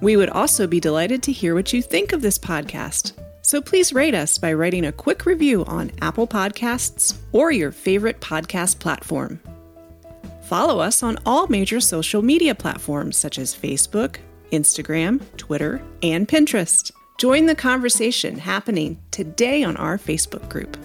We would also be delighted to hear what you think of this podcast. So please rate us by writing a quick review on Apple Podcasts or your favorite podcast platform. Follow us on all major social media platforms such as Facebook, Instagram, Twitter, and Pinterest. Join the conversation happening today on our Facebook group.